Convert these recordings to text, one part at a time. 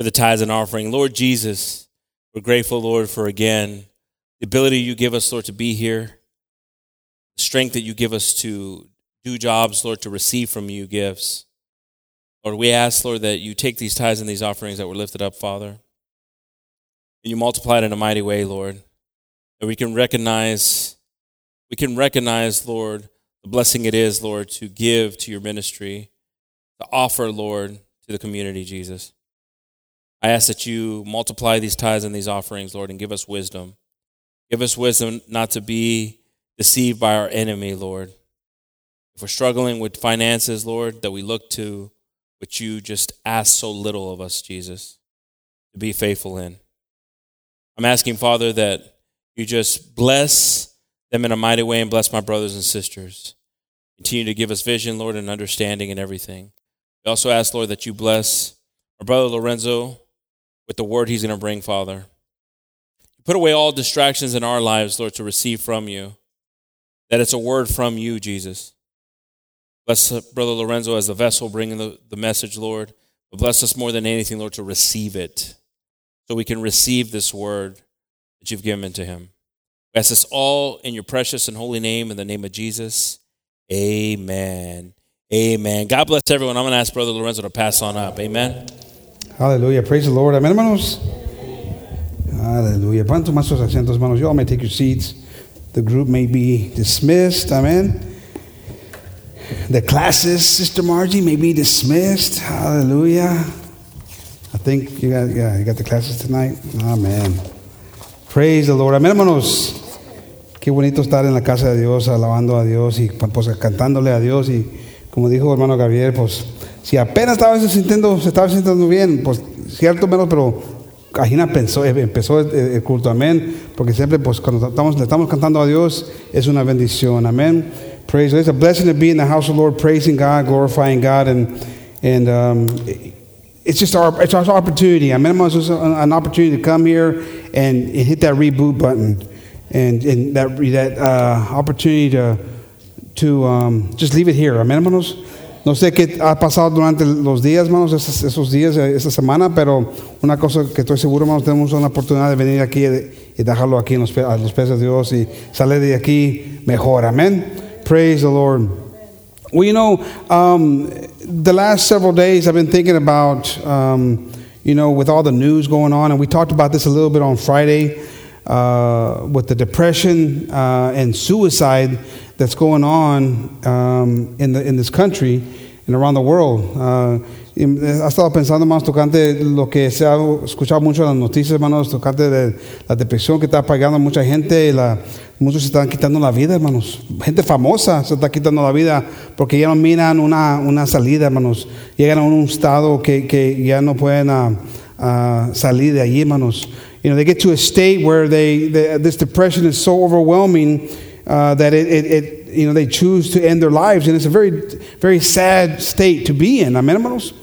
for the tithes and offering. Lord Jesus, we're grateful, Lord, for again the ability you give us, Lord, to be here, the strength that you give us to do jobs, Lord, to receive from you gifts. Lord, we ask, Lord, that you take these tithes and these offerings that were lifted up, Father, and you multiply it in a mighty way, Lord, that we can recognize, we can recognize, Lord, the blessing it is, Lord, to give to your ministry, to offer, Lord, to the community, Jesus. I ask that you multiply these tithes and these offerings, Lord, and give us wisdom. Give us wisdom not to be deceived by our enemy, Lord. If we're struggling with finances, Lord, that we look to what you just ask so little of us, Jesus, to be faithful in. I'm asking, Father, that you just bless them in a mighty way and bless my brothers and sisters. Continue to give us vision, Lord, and understanding and everything. We also ask, Lord, that you bless our brother Lorenzo with the word he's going to bring, Father. Put away all distractions in our lives, Lord, to receive from you. That it's a word from you, Jesus. Bless uh, Brother Lorenzo as the vessel bringing the, the message, Lord. But bless us more than anything, Lord, to receive it so we can receive this word that you've given to him. Ask this all in your precious and holy name, in the name of Jesus. Amen. Amen. God bless everyone. I'm going to ask Brother Lorenzo to pass on up. Amen. Hallelujah. Praise the Lord. Amén, hermanos. Hallelujah. Pueden tomar sus asientos, hermanos. You all may take your seats. The group may be dismissed. Amen. The classes, Sister Margie, may be dismissed. Hallelujah. I think you got, yeah, you got the classes tonight. Amen. Praise the Lord. Amén, hermanos. Qué bonito estar en la casa de Dios, alabando a Dios y pues, cantándole a Dios. Y como dijo hermano Gabriel, pues si apenas estaba sintiendo, se estaba sintiendo bien, pues cierto menos, pero Ajina pensó, empezó el, culto, amén, porque siempre pues cuando estamos, le estamos cantando a Dios es una bendición, amén. Praise, it's a blessing to be in the house of the Lord, praising God, glorifying God, and and um, it's just our it's our opportunity. Amén, it's an opportunity to come here and, and hit that reboot button, and and that that uh, opportunity to to um, just leave it here. Amén, hermanos. No sé qué ha pasado durante los días, hermanos, esos, esos, días, esa semana, pero una cosa que estoy seguro, hermanos, tenemos una oportunidad de venir aquí y dejarlo aquí en los, a los pies de Dios y salir de aquí mejor. Amén. Praise the Lord. Well, you know, um, the last several days I've been thinking about, um, you know, with all the news going on, and we talked about this a little bit on Friday uh, with the depression uh, and suicide that's going on um, in, the, in this country and around the world. Uh, ha estado pensando más tocante lo que se ha escuchado mucho en las noticias, hermanos, tocante de la depresión que está pagando mucha gente, la, muchos se están quitando la vida, hermanos. Gente famosa se está quitando la vida porque ya no miran una, una salida, hermanos. Llegan a un estado que, que ya no pueden uh, uh, salir de allí, hermanos. You know, they get to a state where they, they this depression is so overwhelming uh, that it, it, it, you know, they choose to end their lives. And it's a very, very sad state to be in. Amen, hermanos?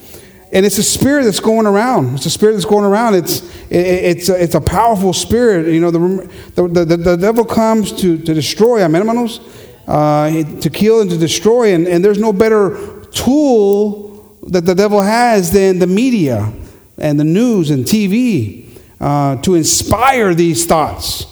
And it's a spirit that's going around. It's a spirit that's going around. It's, it, it's, a, it's a powerful spirit. You know, the, the, the, the devil comes to, to destroy, amen, hermanos? Uh, to kill and to destroy. And, and there's no better tool that the devil has than the media and the news and TV uh, to inspire these thoughts.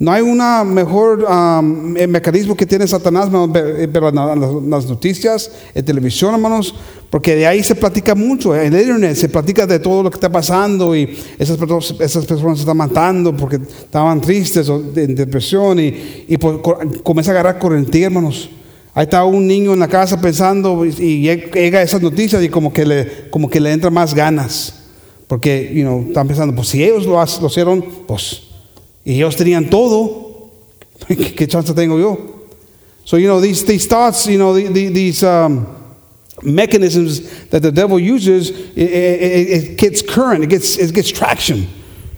No hay una mejor mecanismo que tiene Satanás, eh, pero las noticias, en televisión, hermanos, porque de ahí se platica mucho, en el internet se platica de todo lo que está pasando y esas, esas personas se están matando porque estaban tristes o en depresión y, y pues, comienza a agarrar corriente, hermanos. Ahí está un niño en la casa pensando y llega esas noticias y como que le, como que le entra más ganas. Porque, you know, están pensando, pues si ellos lo, lo hicieron, pues Y ellos tenían todo. ¿Qué chance tengo yo? So, you know, these, these thoughts, you know, the, the, these um, mechanisms that the devil uses, it, it, it, gets current, it gets, it gets traction.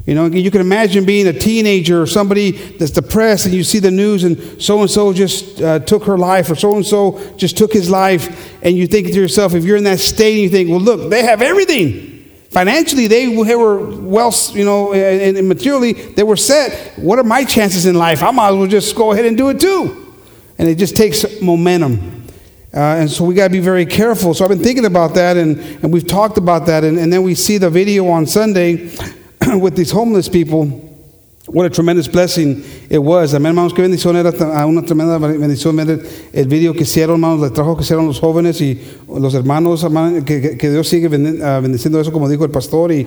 You know, you can imagine being a teenager or somebody that's depressed and you see the news and so and so just uh, took her life or so and so just took his life. And you think to yourself, if you're in that state you think, well, look, they have everything. Financially, they were well, you know, and materially, they were set. What are my chances in life? I might as well just go ahead and do it too. And it just takes momentum. Uh, and so we got to be very careful. So I've been thinking about that, and, and we've talked about that. And, and then we see the video on Sunday with these homeless people. What a tremendous blessing it was. Amén, hermanos, qué bendición era una tremenda bendición el video que hicieron, hermanos, el trabajo que hicieron los jóvenes y los hermanos, que, que, Dios sigue ah, bendiciendo eso, como dijo el pastor. Y,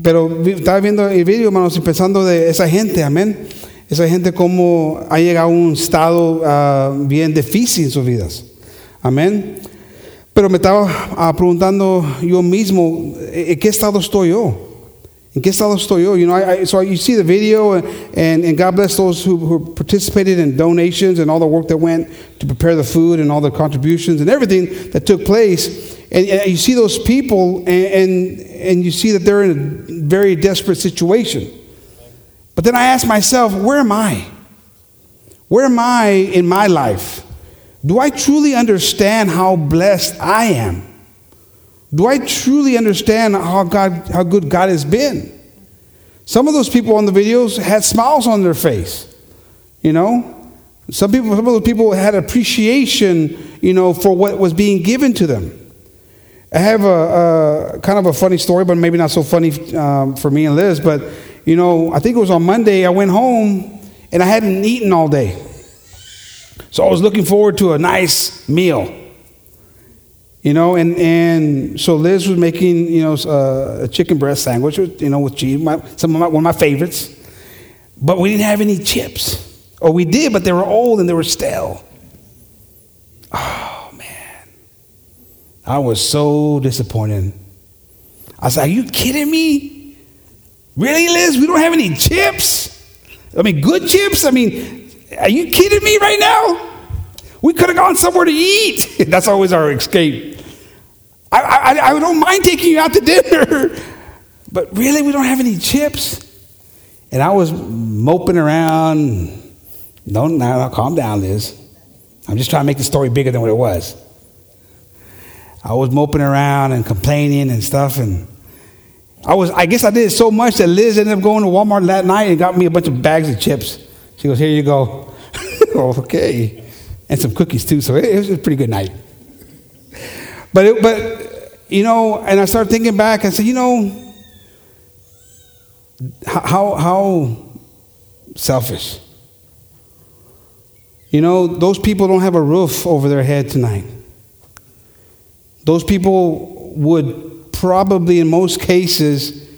pero estaba viendo el video, hermanos, y pensando de esa gente, amén. Esa gente como ha llegado a un estado uh, bien difícil en sus vidas. Amén. Pero me estaba uh, preguntando yo mismo, ¿en qué estado estoy yo? ¿En qué estado estoy yo? You know, I, I, so you see the video, and, and God bless those who, who, participated in donations and all the work that went to prepare the food and all the contributions and everything that took place. And, and you see those people, and, and, and you see that they're in a very desperate situation. But then I ask myself, where am I? Where am I in my life? Do I truly understand how blessed I am? Do I truly understand how God how good God has been? Some of those people on the videos had smiles on their face. You know? Some people some of those people had appreciation, you know, for what was being given to them. I have a, a kind of a funny story, but maybe not so funny um, for me and Liz, but you know, I think it was on Monday, I went home and I hadn't eaten all day. So I was looking forward to a nice meal. You know, and, and so Liz was making, you know, uh, a chicken breast sandwich, with, you know, with cheese, my, some of my, one of my favorites. But we didn't have any chips. Or we did, but they were old and they were stale. Oh, man. I was so disappointed. I was like, are you kidding me? Really, Liz? We don't have any chips? I mean, good chips? I mean, are you kidding me right now? We could have gone somewhere to eat. That's always our escape. I, I, I don't mind taking you out to dinner, but really, we don't have any chips. And I was moping around. Don't now, calm down, Liz. I'm just trying to make the story bigger than what it was. I was moping around and complaining and stuff, and I was, I guess I did so much that Liz ended up going to Walmart that night and got me a bunch of bags of chips. She goes, Here you go. okay. And some cookies too. So it, was a pretty good night. But, it, but, you know, and I started thinking back and said, you know, how, how selfish. You know, those people don't have a roof over their head tonight. Those people would probably in most cases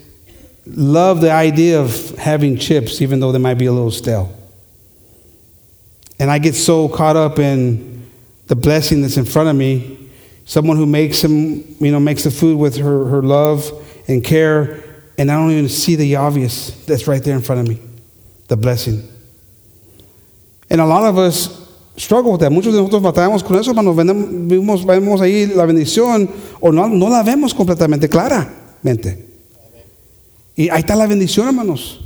love the idea of having chips, even though they might be a little stale. And I get so caught up in the blessing that's in front of me. Someone who makes him, you know, makes the food with her, her love and care, and I don't even see the obvious that's right there in front of me, the blessing. And a lot of us struggle with that. Muchos de nosotros batallamos con eso, hermanos. Vemos, vemos ahí la bendición o no, no la vemos completamente claramente. Y ahí está la bendición, hermanos.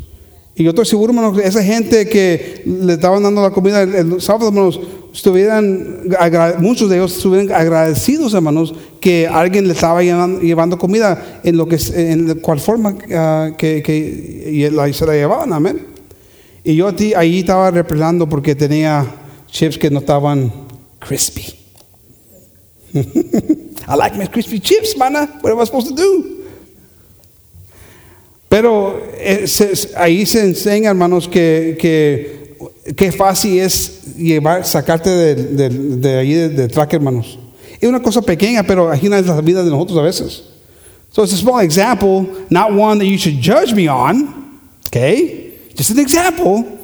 Y yo estoy seguro, hermanos, esa gente que le estaban dando la comida el, sábado, hermanos, estuvieran, muchos de ellos estuvieran agradecidos, hermanos, que alguien le estaba llevando, comida en lo que en cual forma uh, que, que la, se la llevaban, amén. Y yo ahí estaba reprendiendo porque tenía chips que no estaban crispy. I like my crispy chips, mana. What am I supposed to do? Pero eh, ahí se enseña, hermanos, que, que, que fácil es llevar, sacarte de, de, de ahí de, de track, hermanos. Es una cosa pequeña, pero imagina la vida de nosotros a veces. So it's a small example, not one that you should judge me on, okay? Just an example.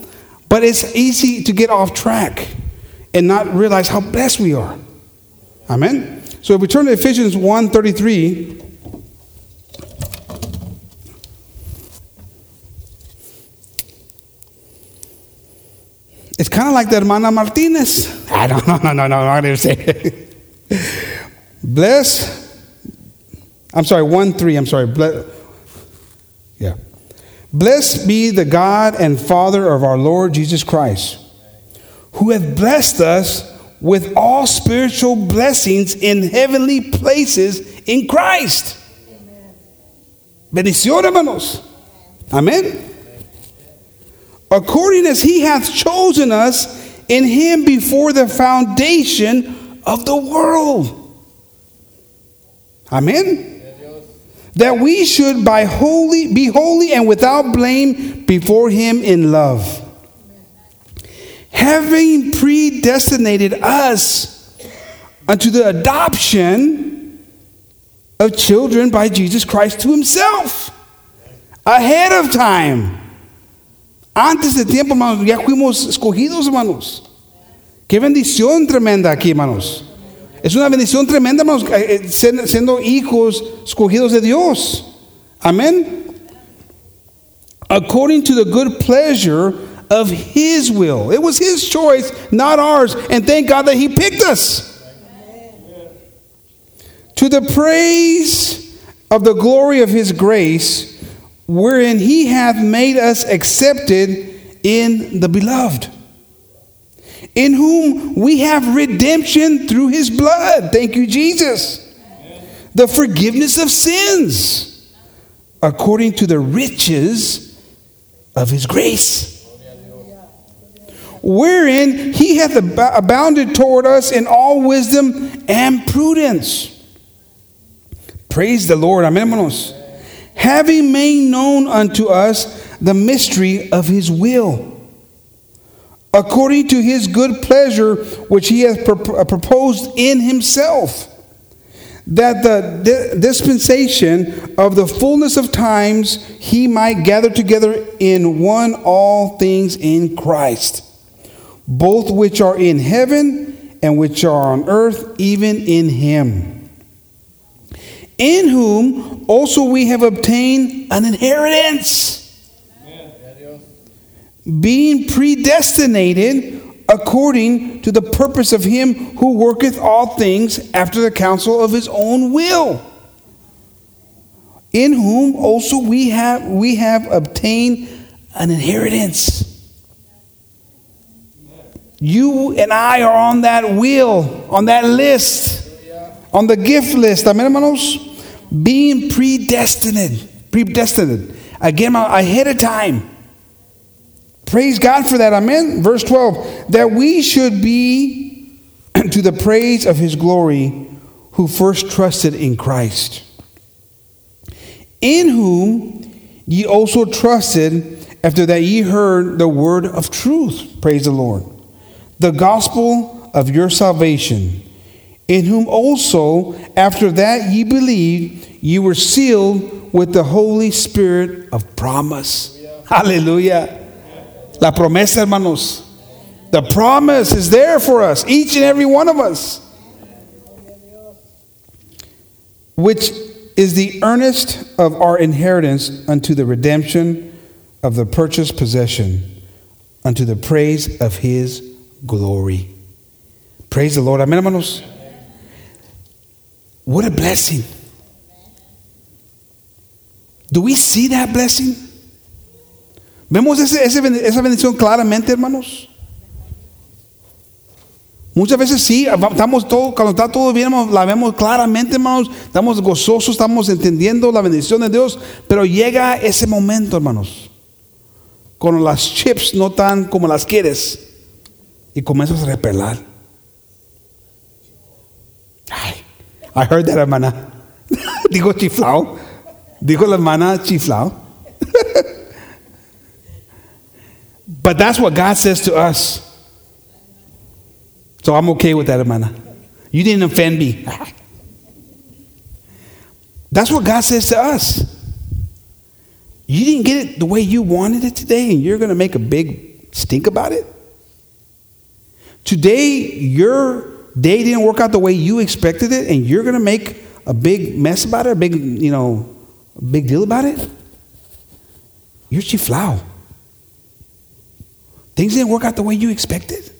But it's easy to get off track and not realize how blessed we are. Amen. So if we turn to Ephesians 1:33, it's kind of like the hermana Martinez. I don't know, no, no, no, I'm not going say it. Bless, I'm sorry, 1 3, I'm sorry. Bless, yeah. Blessed be the God and Father of our Lord Jesus Christ, who hath blessed us with all spiritual blessings in heavenly places in Christ. Bendición, hermanos. Amen. According as he hath chosen us in him before the foundation of the world. Amen. That we should by holy be holy and without blame before him in love. Having predestinated us unto the adoption of children by Jesus Christ to himself ahead of time. Antes de tiempo, hermanos, ya fuimos escogidos, hermanos. Qué bendición tremenda aquí, hermanos. Es una bendición tremenda, hermanos, eh, eh, siendo hijos escogidos de Dios. Amén. According to the good pleasure of His will. It was His choice, not ours. And thank God that He picked us. To the praise of the glory of His grace wherein he hath made us accepted in the beloved, in whom we have redemption through his blood. Thank you, Jesus. The forgiveness of sins, according to the riches of his grace. Wherein he hath abounded toward us in all wisdom and prudence. Praise the Lord. Hermanos having made known unto us the mystery of his will, according to his good pleasure which he hath uh, proposed in himself, that the dispensation of the fullness of times he might gather together in one all things in Christ, both which are in heaven and which are on earth, even in him in whom also we have obtained an inheritance, being predestinated according to the purpose of him who worketh all things after the counsel of his own will in whom also we have we have obtained an inheritance. You and I are on that wheel on that list on the gift list. Amén hermanos being predestined, predestined. Again, ahead of time. Praise God for that. Amen. Verse 12. That we should be to the praise of his glory who first trusted in Christ, in whom ye also trusted after that ye heard the word of truth. Praise the Lord. The gospel of your salvation in whom also after that ye believed, ye were sealed with the Holy Spirit of promise. Hallelujah. La promesa, hermanos. The promise is there for us, each and every one of us, which is the earnest of our inheritance unto the redemption of the purchased possession, unto the praise of his glory. Praise the Lord. Amen, hermanos. What a blessing. Do we see that blessing? ¿Vemos esa bendición claramente, hermanos? Muchas veces sí, estamos todo, cuando está todo bien, la vemos claramente, hermanos, estamos gozosos, estamos entendiendo la bendición de Dios, pero llega ese momento, hermanos, cuando las chips no están como las quieres y comienzas a repelar. I heard that, hermana. Digo chiflao. Dijo la hermana chiflao. but that's what God says to us. So I'm okay with that, hermana. You didn't offend me. That's what God says to us. You didn't get it the way you wanted it today, and you're going to make a big stink about it? Today, you're day didn't work out the way you expected it, and you're going to make a big mess about it, a big, you know, big deal about it, you're chiflao. Things didn't work out the way you expected.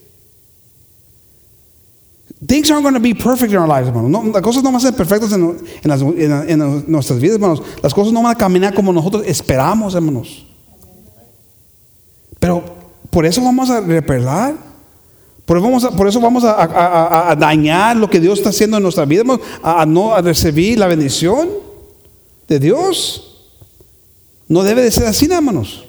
Things aren't going to be perfect in our lives, hermanos. No, las cosas no van a ser perfectas en, en, las, en, en, nuestras vidas, hermanos. Las cosas no van a caminar como nosotros esperamos, hermanos. Pero por eso vamos a repelar por eso vamos a, por eso vamos a, dañar lo que Dios está haciendo en nuestra vida, a, no recibir la bendición de Dios. No debe de ser así, hermanos.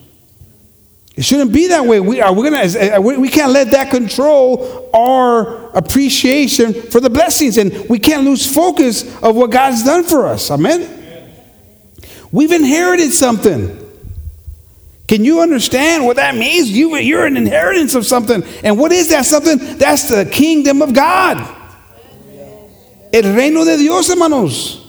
It shouldn't be that way. We, are, uh, we, gonna, we can't let that control our appreciation for the blessings, and we can't lose focus of what God's done for us. Amen? We've inherited something. Can you understand what that means? You, you're an inheritance of something. And what is that something? That's the kingdom of God. El reino de Dios, hermanos.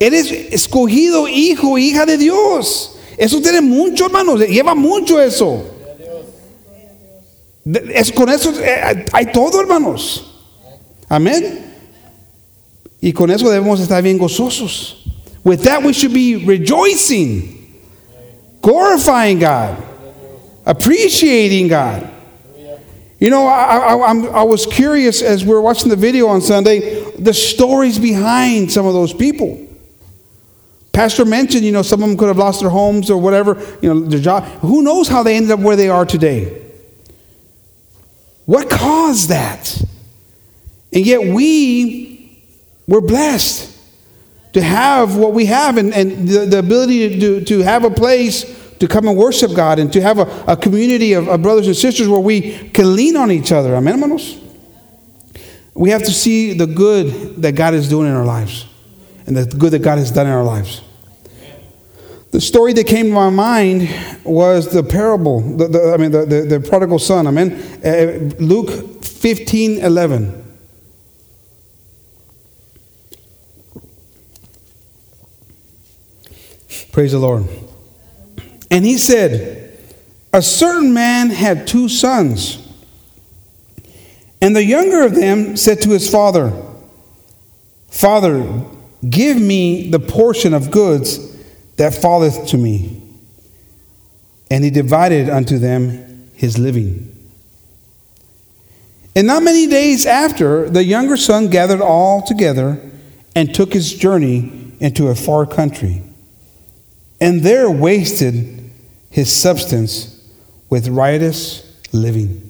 Eres escogido hijo, hija de Dios. Eso tiene mucho, hermanos. Lleva mucho eso. Es, con eso eh, hay todo, hermanos. Amén. Y con eso debemos estar bien gozosos. With that, we should be rejoicing, glorifying God, appreciating God. You know, I, I, I, was curious as we were watching the video on Sunday, the stories behind some of those people. Pastor mentioned, you know, some of them could have lost their homes or whatever, you know, their job. Who knows how they ended up where they are today? What caused that? And yet we were blessed to have what we have and, and the, the ability to, to have a place to come and worship God and to have a, a community of, of, brothers and sisters where we can lean on each other. Amen, hermanos? We have to see the good that God is doing in our lives and the good that God has done in our lives. The story that came to my mind was the parable, the, the, I mean, the, the, the prodigal son. Amen. Uh, Luke 15 11. Praise the Lord. And he said, A certain man had two sons. And the younger of them said to his father, Father, give me the portion of goods that falleth to me. And he divided unto them his living. And not many days after, the younger son gathered all together and took his journey into a far country and there wasted his substance with riotous living.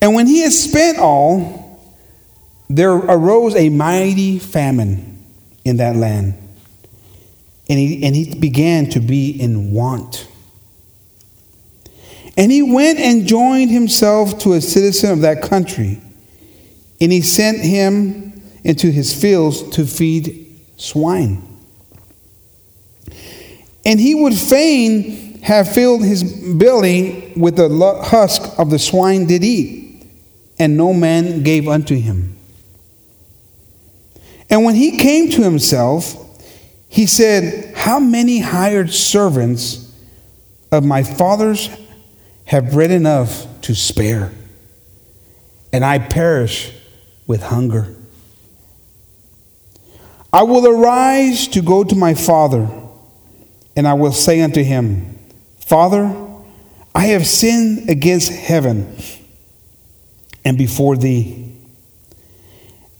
And when he had spent all, there arose a mighty famine in that land, and he, and he began to be in want. And he went and joined himself to a citizen of that country, and he sent him into his fields to feed swine. And he would fain have filled his belly with the husk of the swine did eat, and no man gave unto him. And when he came to himself, he said, How many hired servants of my father's have bread enough to spare, and I perish with hunger? I will arise to go to my father and I will say unto him, Father, I have sinned against heaven and before thee,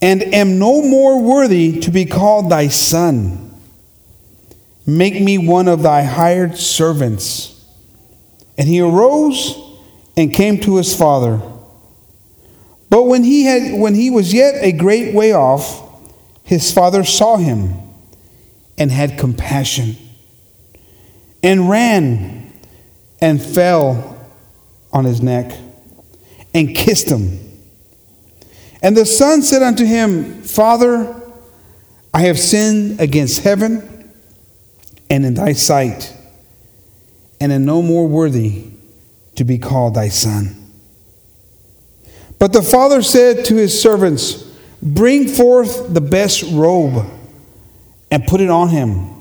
and am no more worthy to be called thy son. Make me one of thy hired servants. And he arose and came to his father. But when he, had, when he was yet a great way off, his father saw him and had compassion and ran and fell on his neck and kissed him. And the son said unto him, Father, I have sinned against heaven and in thy sight, and am no more worthy to be called thy son. But the father said to his servants, Bring forth the best robe and put it on him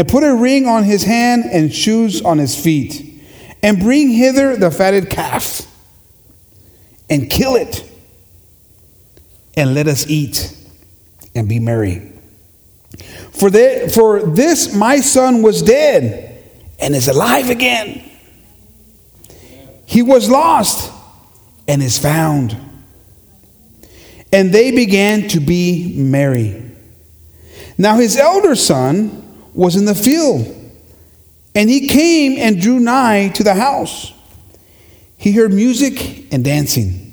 and put a ring on his hand and shoes on his feet, and bring hither the fatted calf, and kill it, and let us eat and be merry. For, the, for this my son was dead and is alive again. He was lost and is found. And they began to be merry. Now his elder son, was in the field. And he came and drew nigh to the house. He heard music and dancing.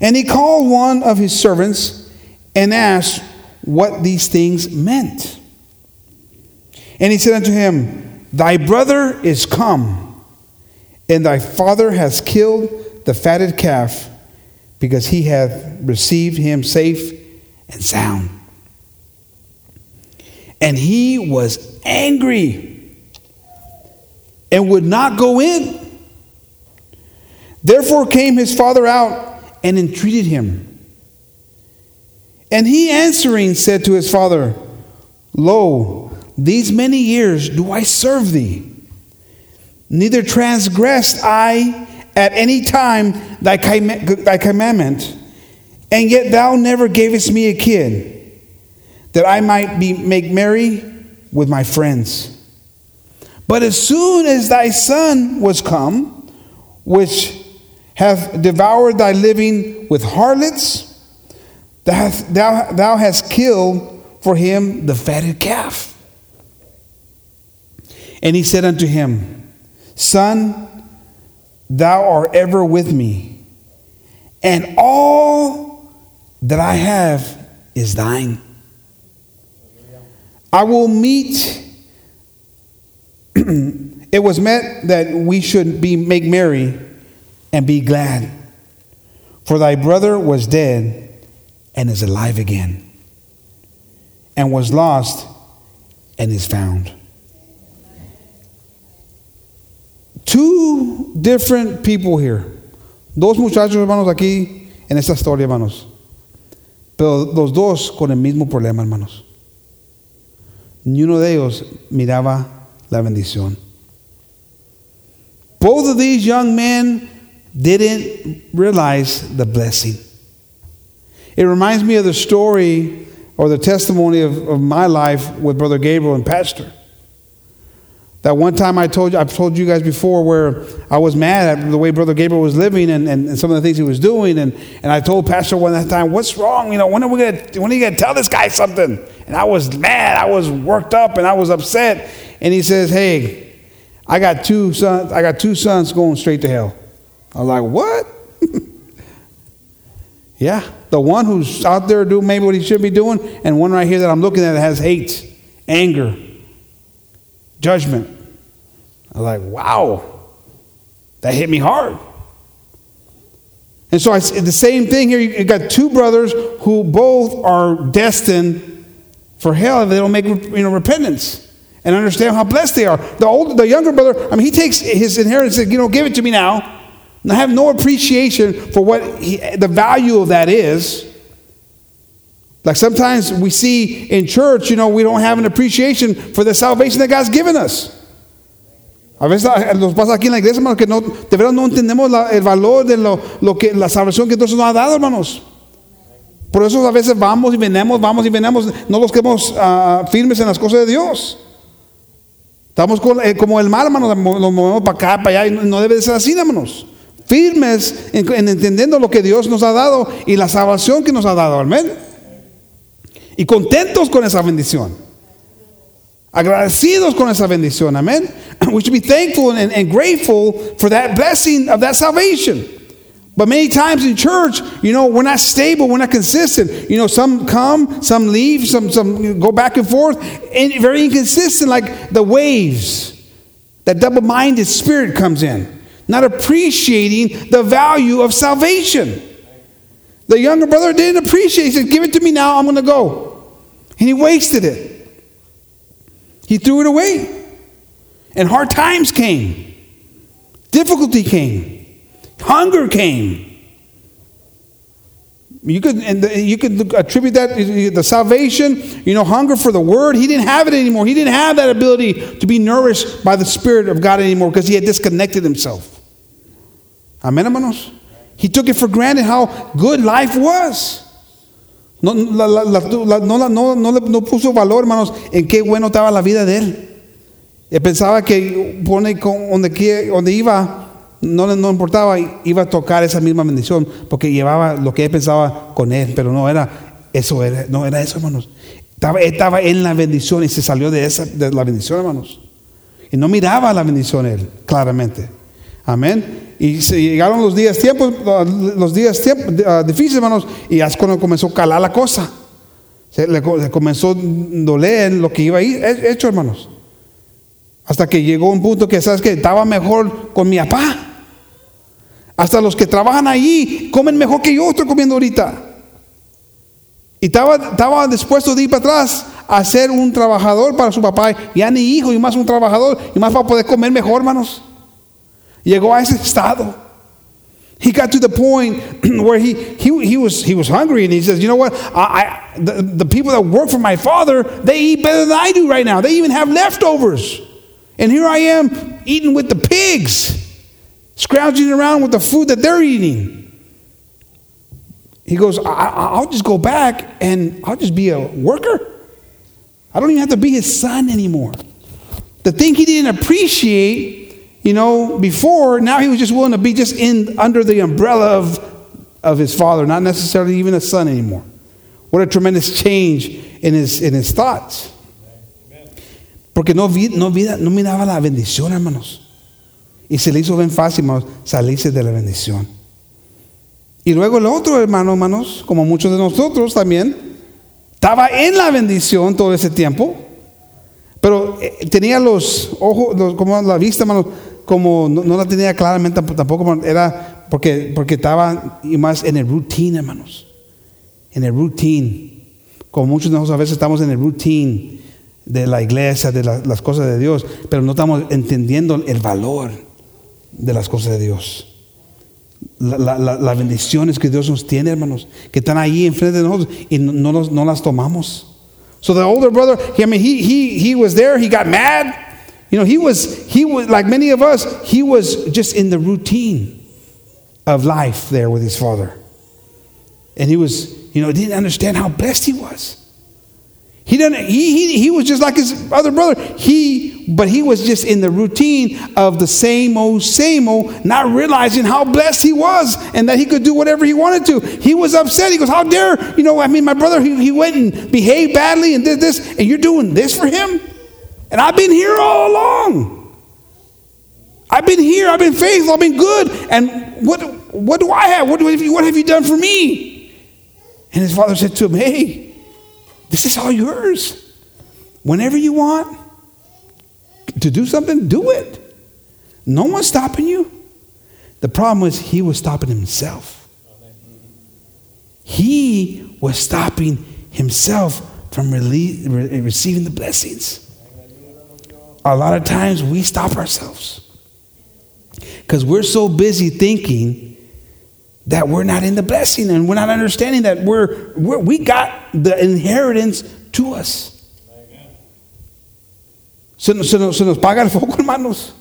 And he called one of his servants and asked what these things meant. And he said unto him, Thy brother is come, and thy father has killed the fatted calf, because he hath received him safe and sound. And he was angry and would not go in. Therefore came his father out and entreated him. And he answering said to his father, Lo, these many years do I serve thee, neither transgressed I at any time thy, commandment, and yet thou never gavest me a kid, that I might be, make merry with my friends. But as soon as thy son was come, which hath devoured thy living with harlots, thou, thou, thou hast killed for him the fatted calf. And he said unto him, Son, thou art ever with me, and all that I have is thine. I will meet. it was meant that we should be make merry and be glad. For thy brother was dead and is alive again, and was lost and is found. Two different people here. Dos muchachos, hermanos, aquí en esta historia, hermanos. Pero los dos con el mismo problema, hermanos. Ni uno de ellos miraba la bendición. Both of these young men didn't realize the blessing. It reminds me of the story or the testimony of, of my life with Brother Gabriel and Pastor. That one time I told you, I've told you guys before where I was mad at the way Brother Gabriel was living and, and, and some of the things he was doing. And, and I told Pastor one that time, what's wrong? You know, when are we gonna, when are you going to tell this guy something? And I was mad. I was worked up and I was upset. And he says, hey, I got two sons, I got two sons going straight to hell. I was like, what? yeah, the one who's out there doing maybe what he should be doing, and one right here that I'm looking at has hate, anger, judgment. I was like, wow, that hit me hard. And so I the same thing here. You got two brothers who both are destined for hell if they don't make you know repentance and understand how blessed they are. The old, the younger brother, I mean, he takes his inheritance. and You know, give it to me now. And I have no appreciation for what he, the value of that is. Like sometimes we see in church, you know, we don't have an appreciation for the salvation that God's given us. A veces nos pasa aquí en la iglesia, hermanos, que no, de verdad no entendemos la, el valor de lo, lo, que, la salvación que Dios nos ha dado, hermanos. Por eso a veces vamos y venimos, vamos y venimos, no los quedamos uh, firmes en las cosas de Dios. Estamos con, eh, como el mal, hermanos, nos movemos para acá, para allá, y no debe de ser así, hermanos. Firmes en, en entendiendo lo que Dios nos ha dado y la salvación que nos ha dado, amén. Y contentos con esa bendición. Agradecidos con esa bendición. Amén. We should be thankful and, and grateful for that blessing of that salvation. But many times in church, you know, we're not stable, we're not consistent. You know, some come, some leave, some, some go back and forth, and very inconsistent, like the waves. That double minded spirit comes in, not appreciating the value of salvation. The younger brother didn't appreciate it. He said, Give it to me now, I'm going to go. And he wasted it. He threw it away. And hard times came, difficulty came, hunger came. You could, and you could attribute that the salvation, you know, hunger for the word. He didn't have it anymore. He didn't have that ability to be nourished by the Spirit of God anymore because he had disconnected himself. Amen, hermanos. He took it for granted how good life was. No, la, la, la, no, no, no, no puso valor, hermanos, en qué bueno estaba la vida de él. Él pensaba que pone donde, donde iba, no no importaba, iba a tocar esa misma bendición, porque llevaba lo que él pensaba con él, pero no era eso, no era eso, hermanos. Estaba, estaba en la bendición y se salió de, esa, de la bendición, hermanos. Y no miraba la bendición él, claramente. Amén. Y se llegaron los días tiempos, los días tiempos, uh, difíciles, hermanos, y es cuando comenzó a calar la cosa. Se le, comenzó a doler lo que iba a ir hecho, hermanos. Hasta que llegó un punto que, ¿sabes que Estaba mejor con mi papá. Hasta los que trabajan ahí comen mejor que yo estoy comiendo ahorita. Y estaba, estaba dispuesto de ir para atrás a ser un trabajador para su papá. Ya ni hijo, y más un trabajador, y más para poder comer mejor, hermanos. Llegó a ese estado. He got to the point where he, he, he, was, he was hungry and he says, You know what? I, I, the, the people that work for my father, they eat better than I do right now. They even have leftovers. And here I am eating with the pigs, scrounging around with the food that they're eating. He goes, I, will just go back and I'll just be a worker. I don't even have to be his son anymore. The thing he didn't appreciate you know, before, now he was just willing to be just in under the umbrella of, of his father, not necessarily even a son anymore. What a tremendous change in his, in his thoughts. Porque no, no, no miraba la bendición, hermanos. Y se le hizo bien fácil, hermanos, salirse de la bendición. Y luego el otro hermano, hermanos, como muchos de nosotros también, estaba en la bendición todo ese tiempo, pero eh, tenía los ojos, los, como la vista, hermanos, como no, la tenía claramente tampoco, era porque, porque estaba más en el routine, hermanos. En el routine. Como muchos de nosotros a veces estamos en el routine de la iglesia, de las cosas de Dios, pero no estamos entendiendo el valor de las cosas de Dios. la las bendiciones que Dios nos tiene, hermanos, que están ahí enfrente de nosotros y no, no, las tomamos. So the older brother, I mean, he, he, he was there, he got mad. You know, he was, he was, like many of us, he was just in the routine of life there with his father. And he was, you know, didn't understand how blessed he was. He didn't, he, he, he was just like his other brother. He, but he was just in the routine of the same old, same old, not realizing how blessed he was and that he could do whatever he wanted to. He was upset. He goes, How dare, you know, I mean, my brother, he, he went and behaved badly and did this, and you're doing this for him? And I've been here all along. I've been here, I've been faithful, I've been good. And what, what do I have? What, you, what have you done for me? And his father said to him, Hey, this is all yours. Whenever you want to do something, do it. No one's stopping you. The problem was he was stopping himself. He was stopping himself from receiving the blessings a lot of times we stop ourselves because we're so busy thinking that we're not in the blessing and we're not understanding that we're, we're we got the inheritance to us. Se nos, paga el foco, hermanos.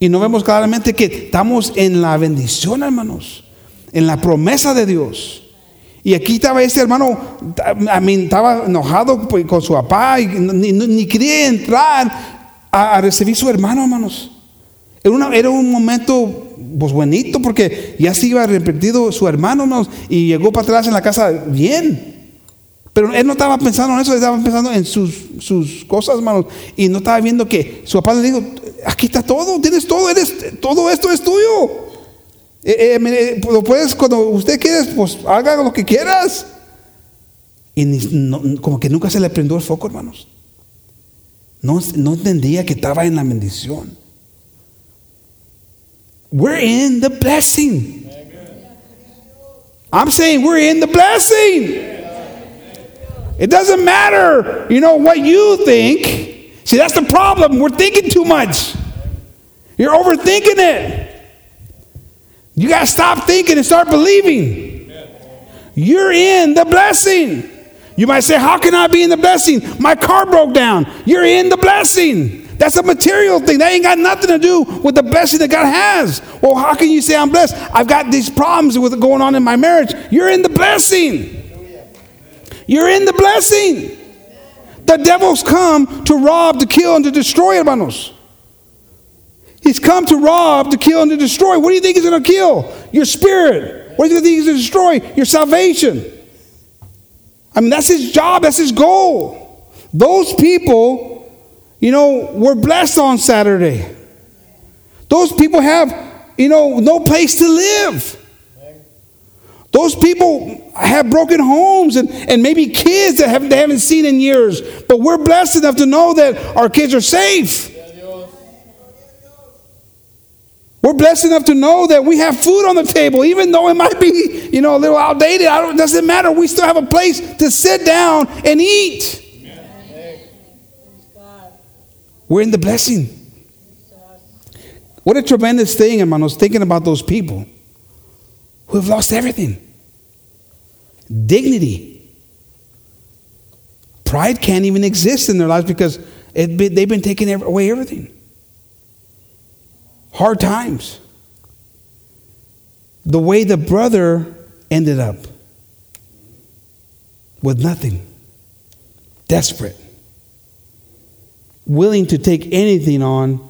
Y no vemos claramente que estamos en la bendición, hermanos. En la promesa de Dios. Y aquí estaba ese hermano, I mean, estaba enojado con su papá y ni, ni quería entrar a, recibir su hermano, hermanos. Era un momento pues bonito porque ya se iba arrepentido su hermano, hermanos, y llegó para atrás en la casa bien. Pero él no estaba pensando en eso, estaba pensando en sus, sus cosas, hermanos. Y no estaba viendo que su papá le dijo, aquí está todo, tienes todo, eres, todo esto es tuyo. Eh, eh, eh pues, puedes, cuando usted quiera, pues haga lo que quieras. Y como que nunca se le prendió el foco, hermanos. No, no entendía que estaba en la bendición. We're in the blessing. I'm saying we're in the blessing. It doesn't matter, you know, what you think. See, that's the problem. We're thinking too much. You're overthinking it. You got to stop thinking and start believing. You're in the blessing. You might say, How can I be in the blessing? My car broke down. You're in the blessing. That's a material thing. That ain't got nothing to do with the blessing that God has. Well, how can you say I'm blessed? I've got these problems with going on in my marriage. You're in the blessing. You're in the blessing. The devil's come to rob, to kill, and to destroy, hermanos. He's come to rob, to kill, and to destroy. What do you think he's going to kill? Your spirit. What do you think he's going to destroy? Your salvation. I mean, that's his job, that's his goal. Those people, you know, were blessed on Saturday. Those people have, you know, no place to live. Those people have broken homes and, and maybe kids that have, they haven't seen in years. But we're blessed enough to know that our kids are safe. We're blessed enough to know that we have food on the table, even though it might be, you know, a little outdated. I don't, doesn't matter. We still have a place to sit down and eat. We're in the blessing. What a tremendous thing, hermanos, thinking about those people who have lost everything dignity. Pride can't even exist in their lives because it, they've been taking away everything. Hard times. The way the brother ended up with nothing, desperate, willing to take anything on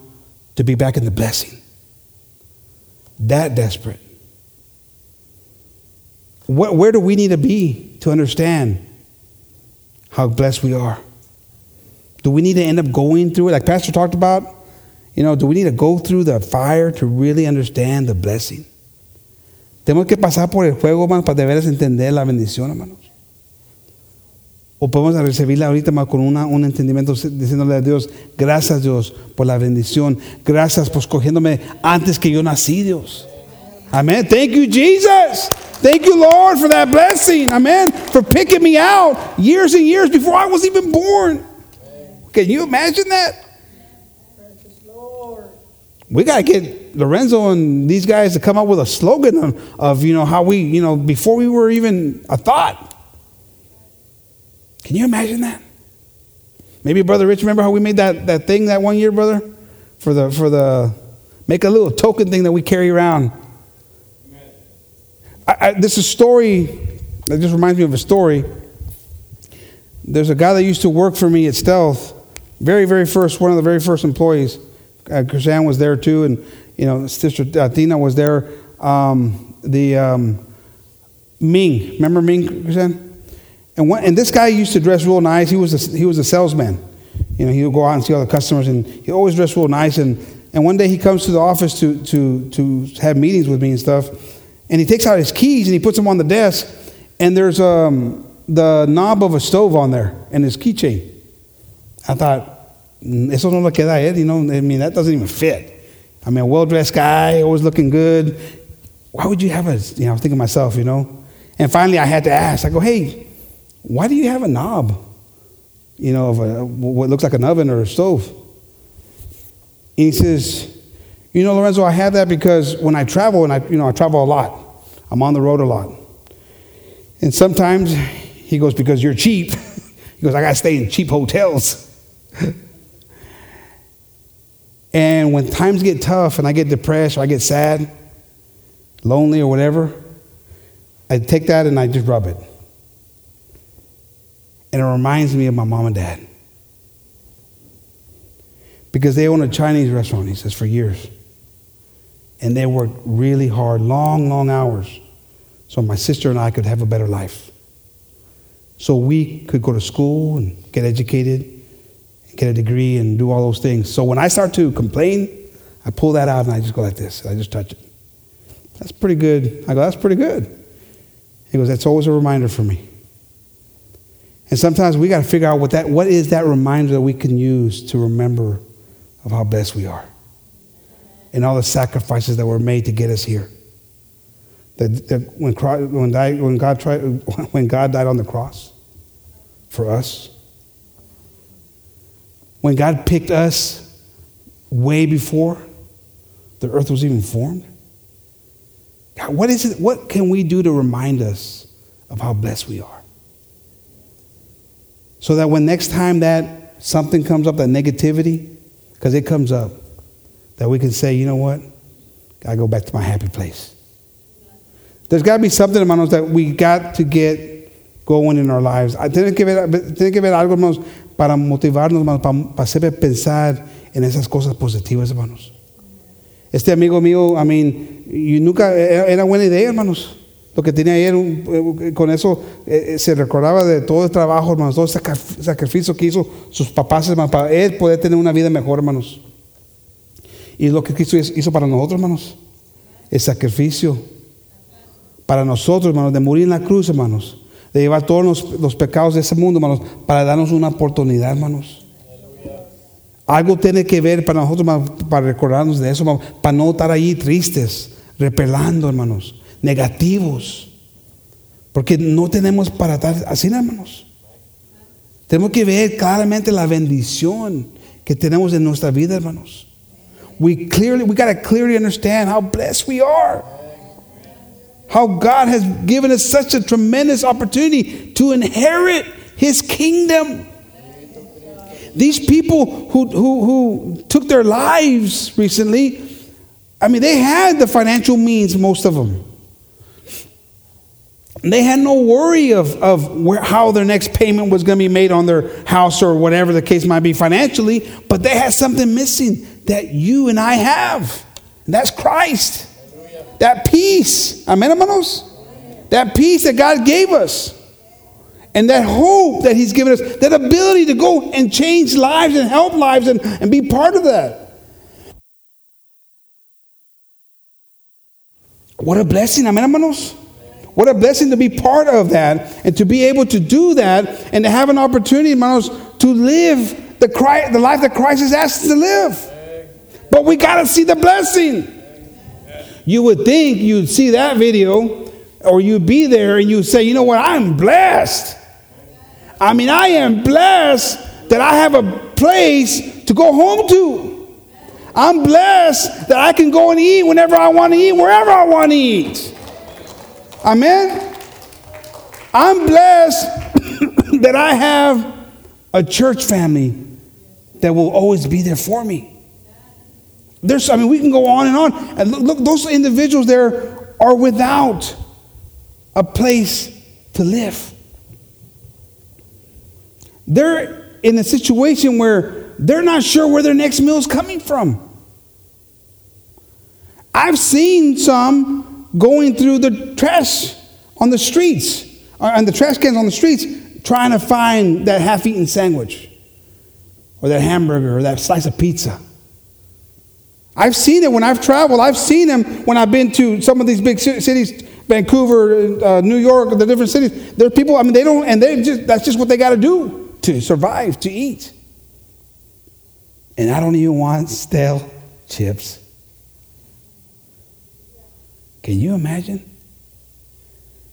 to be back in the blessing. That desperate. What, where do we need to be to understand how blessed we are? Do we need to end up going through it, like Pastor talked about? You know, do we need to go through the fire to really understand the blessing? Tenemos que pasar por el fuego, hermanos, para de veras entender la bendición, hermanos. O podemos recibirla ahorita más con una, un entendimiento diciéndole a Dios, gracias Dios por la bendición, gracias por escogiéndome antes que yo nací, Dios. Amen. Thank you, Jesus. Thank you, Lord, for that blessing. Amen. For picking me out years and years before I was even born. Can you imagine that? We got to get Lorenzo and these guys to come up with a slogan of, of, you know, how we, you know, before we were even a thought. Can you imagine that? Maybe Brother Rich, remember how we made that, that thing that one year, brother? For the, for the, make a little token thing that we carry around. I, I, this is a story that just reminds me of a story. There's a guy that used to work for me at Stealth, very, very first, one of the very first employees. Uh, was there too, and you know, Sister Athena was there. Um, the um, Ming, remember Ming, Chrisanne? And, and this guy used to dress real nice. He was a, he was a salesman. You know, he would go out and see all the customers, and he always dressed real nice. And, and one day he comes to the office to, to, to have meetings with me and stuff. And he takes out his keys and he puts them on the desk. And there's um, the knob of a stove on there and his keychain. I thought, mm, eso no lo queda él, you know, I mean, that doesn't even fit. I mean, a well dressed guy, always looking good. Why would you have a, you know, I was thinking myself, you know. And finally I had to ask, I go, hey, why do you have a knob, you know, of a, what looks like an oven or a stove? And he says, you know, Lorenzo, I have that because when I travel, and I, you know, I travel a lot. I'm on the road a lot. And sometimes, he goes, because you're cheap. he goes, I got to stay in cheap hotels. and when times get tough and I get depressed or I get sad, lonely or whatever, I take that and I just rub it. And it reminds me of my mom and dad. Because they own a Chinese restaurant, he says, for years. And they worked really hard, long, long hours, so my sister and I could have a better life. So we could go to school and get educated, get a degree, and do all those things. So when I start to complain, I pull that out and I just go like this. I just touch it. That's pretty good. I go, that's pretty good. He goes, that's always a reminder for me. And sometimes we got to figure out what that what is that reminder that we can use to remember of how blessed we are. And all the sacrifices that were made to get us here. That, that when, when, died, when, God tried, when God died on the cross for us, when God picked us way before the earth was even formed, God, what is it? What can we do to remind us of how blessed we are? So that when next time that something comes up, that negativity, because it comes up, that we can say, you know what? I go back to my happy place. There's got to be something, hermanos, that we got to get going in our lives. Tiene que ver, tiene que ver algo, hermanos, para motivarnos, hermanos, para, para siempre pensar en esas cosas positivas, hermanos. Este amigo mío, I mean, y nunca, era buena idea, hermanos. Lo que tenía ayer, eh, con eso eh, eh, se recordaba de todo el trabajo, hermanos, todo el sacrificio que hizo sus papás, hermanos, para él poder tener una vida mejor, hermanos. Y lo que Cristo hizo para nosotros, hermanos, el sacrificio para nosotros, hermanos, de morir en la cruz, hermanos, de llevar todos los, los pecados de ese mundo, hermanos, para darnos una oportunidad, hermanos. Algo tiene que ver para nosotros, para recordarnos de eso, para no estar ahí tristes, repelando, hermanos, negativos. Porque no tenemos para estar así, hermanos. Tenemos que ver claramente la bendición que tenemos en nuestra vida, hermanos. We clearly, we got to clearly understand how blessed we are. How God has given us such a tremendous opportunity to inherit His kingdom. These people who, who, who took their lives recently, I mean, they had the financial means, most of them. They had no worry of, of where, how their next payment was going to be made on their house or whatever the case might be financially, but they had something missing that you and I have. And that's Christ. That peace. Amen, hermanos? That peace that God gave us. And that hope that He's given us, that ability to go and change lives and help lives and, and be part of that. What a blessing, amen, hermanos? What a blessing to be part of that and to be able to do that and to have an opportunity, hermanos, to live the, Christ, the life that Christ has asked us to live. But we got to see the blessing. You would think you'd see that video or you'd be there and you'd say, you know what, I'm blessed. I mean, I am blessed that I have a place to go home to. I'm blessed that I can go and eat whenever I want to eat, wherever I want to eat. Amen. I'm blessed that I have a church family that will always be there for me. There's, I mean, we can go on and on. And look, look, those individuals there are without a place to live. They're in a situation where they're not sure where their next meal is coming from. I've seen some going through the trash on the streets, and the trash cans on the streets, trying to find that half eaten sandwich, or that hamburger, or that slice of pizza. I've seen it when I've traveled. I've seen them when I've been to some of these big cities, Vancouver, uh, New York, the different cities. There are people, I mean, they don't, and they just, that's just what they got to do to survive, to eat. And I don't even want stale chips. Can you imagine?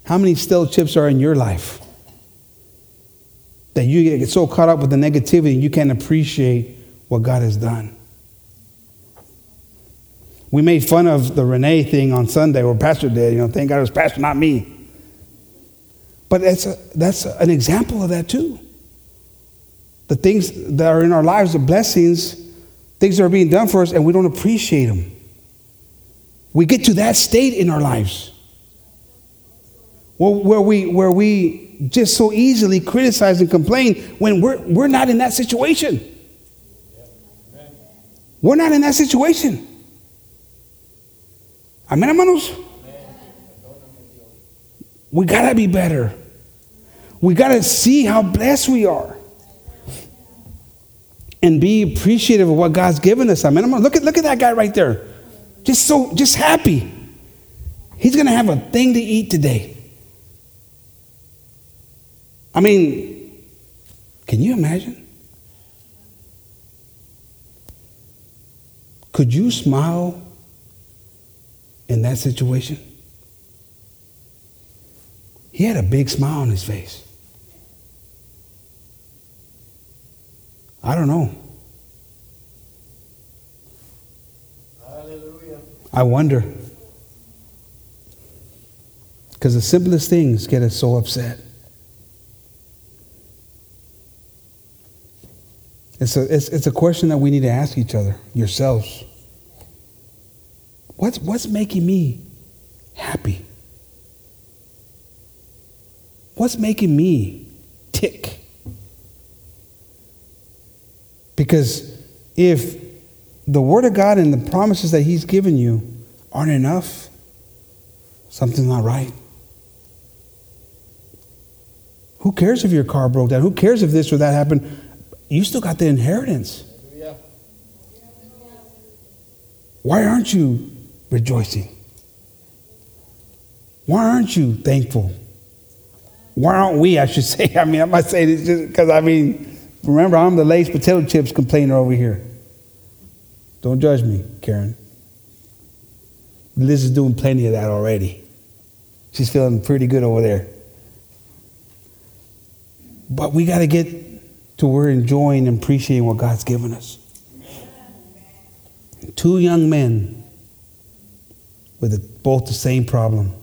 How many stale chips are in your life? That you get so caught up with the negativity you can't appreciate what God has done. We made fun of the Renee thing on Sunday, or Pastor did. You know, thank God it was Pastor, not me. But that's, a, that's an example of that too. The things that are in our lives, the blessings, things that are being done for us, and we don't appreciate them. We get to that state in our lives where we, where we just so easily criticize and complain when we're, we're not in that situation. We're not in that situation. Amén, hermanos. We got to be better. We got to see how blessed we are. And be appreciative of what God's given us. Amen. Look at, look at that guy right there. Just so, just happy. He's going to have a thing to eat today. I mean, can you imagine? Could you smile in that situation? He had a big smile on his face. I don't know. I wonder. Because the simplest things get us so upset. It's a, it's, it's a question that we need to ask each other, yourselves. What's, what's making me happy? What's making me tick? Because if the Word of God and the promises that He's given you aren't enough, something's not right. Who cares if your car broke down? Who cares if this or that happened? You still got the inheritance. Why aren't you rejoicing? Why aren't you thankful? Why aren't we, I should say? I mean, I might say this just because, I mean, Remember, I'm the Lay's potato chips complainer over here. Don't judge me, Karen. Liz is doing plenty of that already. She's feeling pretty good over there. But we got to get to where enjoying and appreciating what God's given us. Two young men with both the same problem.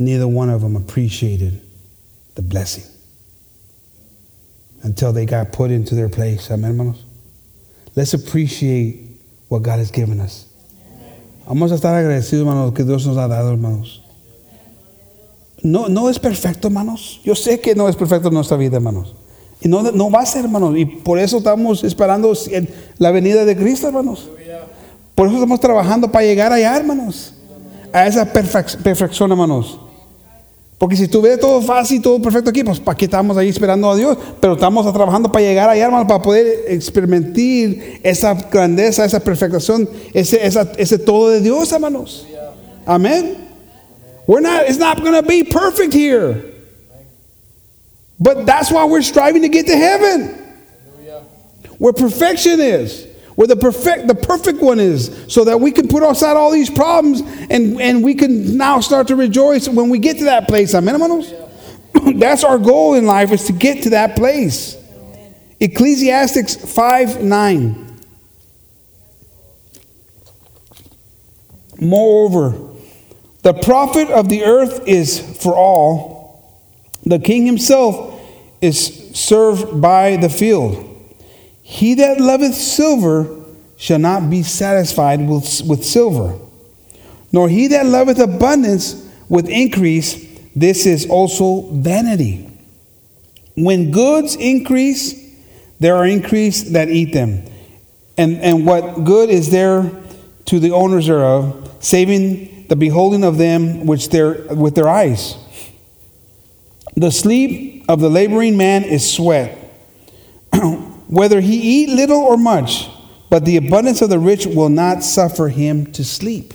Neither one of them appreciated the blessing until they got put into their place. Amen, hermanos. Let's appreciate what God has given us. Vamos a estar agradecidos, hermanos, que Dios nos ha dado, hermanos. No, no es perfecto, hermanos. Yo sé que no es perfecto en nuestra vida, hermanos. Y no, no va a ser, hermanos. Y por eso estamos esperando la venida de Cristo, hermanos. Por eso estamos trabajando para llegar allá, hermanos. A esa perfección, hermanos. Porque si estuviera todo fácil, todo perfecto aquí, pues ¿para qué estamos ahí esperando a Dios? Pero estamos trabajando para llegar allá, hermanos, para poder experimentar esa grandeza, esa perfección, ese, ese todo de Dios, hermanos. Amén. We're not, it's not going to be perfect here. But that's why we're striving to get to heaven. Where perfection is. Where the perfect, the perfect one is. So that we can put aside all these problems and, and we can now start to rejoice when we get to that place. Amen? That's our goal in life is to get to that place. Ecclesiastes 5 9. Moreover, the profit of the earth is for all. The king himself is served by the field. He that loveth silver shall not be satisfied with, with silver, nor he that loveth abundance with increase. This is also vanity. When goods increase, there are increase that eat them. And, and what good is there to the owners thereof, saving the beholding of them which their, with their eyes. The sleep of the laboring man is sweat, whether he eat little or much, but the abundance of the rich will not suffer him to sleep.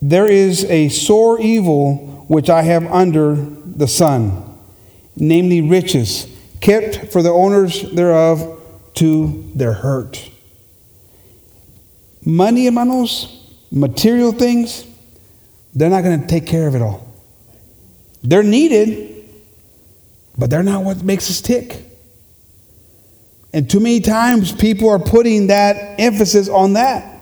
There is a sore evil which I have under the sun, namely riches, kept for the owners thereof to their hurt. Money, hermanos, material things, they're not going to take care of it all. They're needed, but they're not what makes us tick. And too many times people are putting that emphasis on that.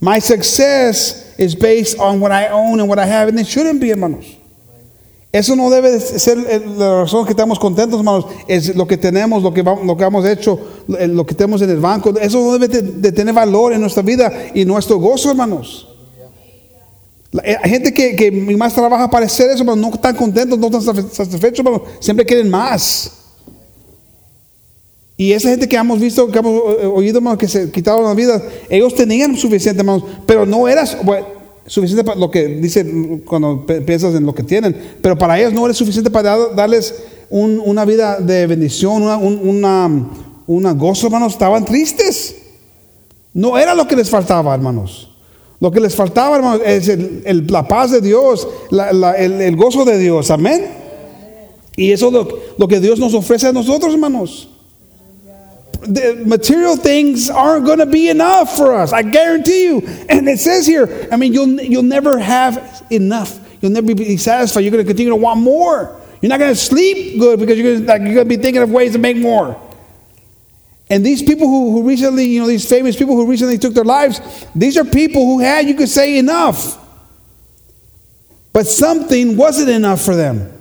My success is based on what I own and what I have, and it shouldn't be, hermanos. Eso no debe ser la razón que estamos contentos, hermanos. Es lo que tenemos, lo que, vamos, lo que hemos hecho, lo que tenemos en el banco. Eso no debe de, tener valor en nuestra vida y nuestro gozo, hermanos. Eh, hay gente que, que más trabaja para hacer eso, pero no están contentos, no están satisfechos, hermanos. Siempre quieren más. Y esa gente que hemos visto, que hemos eh, oído, hermanos, que se quitaron la vida, ellos tenían suficiente, hermanos, pero no era suficiente para lo que dice cuando piensas en lo que tienen, pero para ellos no era suficiente para darles una vida de bendición, una, una gozo, hermanos, estaban tristes. No era lo que les faltaba, hermanos. Lo que les faltaba, hermanos, es la paz de Dios, el, el, gozo de Dios. Amén. Y eso es lo, lo que Dios nos ofrece a nosotros, hermanos the material things aren't going to be enough for us. I guarantee you. And it says here, I mean, you'll, you'll never have enough. You'll never be satisfied. You're going to continue to want more. You're not going to sleep good because you're going, going to be thinking of ways to make more. And these people who, who recently, you know, these famous people who recently took their lives, these are people who had, you could say, enough. But something wasn't enough for them.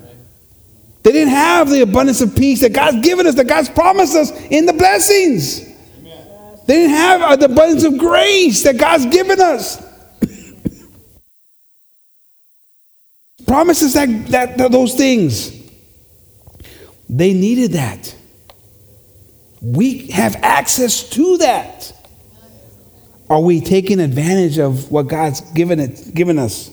They didn't have the abundance of peace that God's given us, that God's promised us in the blessings. Amen. They didn't have uh, the abundance of grace that God's given us. Promises that, that, that those things. They needed that. We have access to that. Are we taking advantage of what God's given it given us?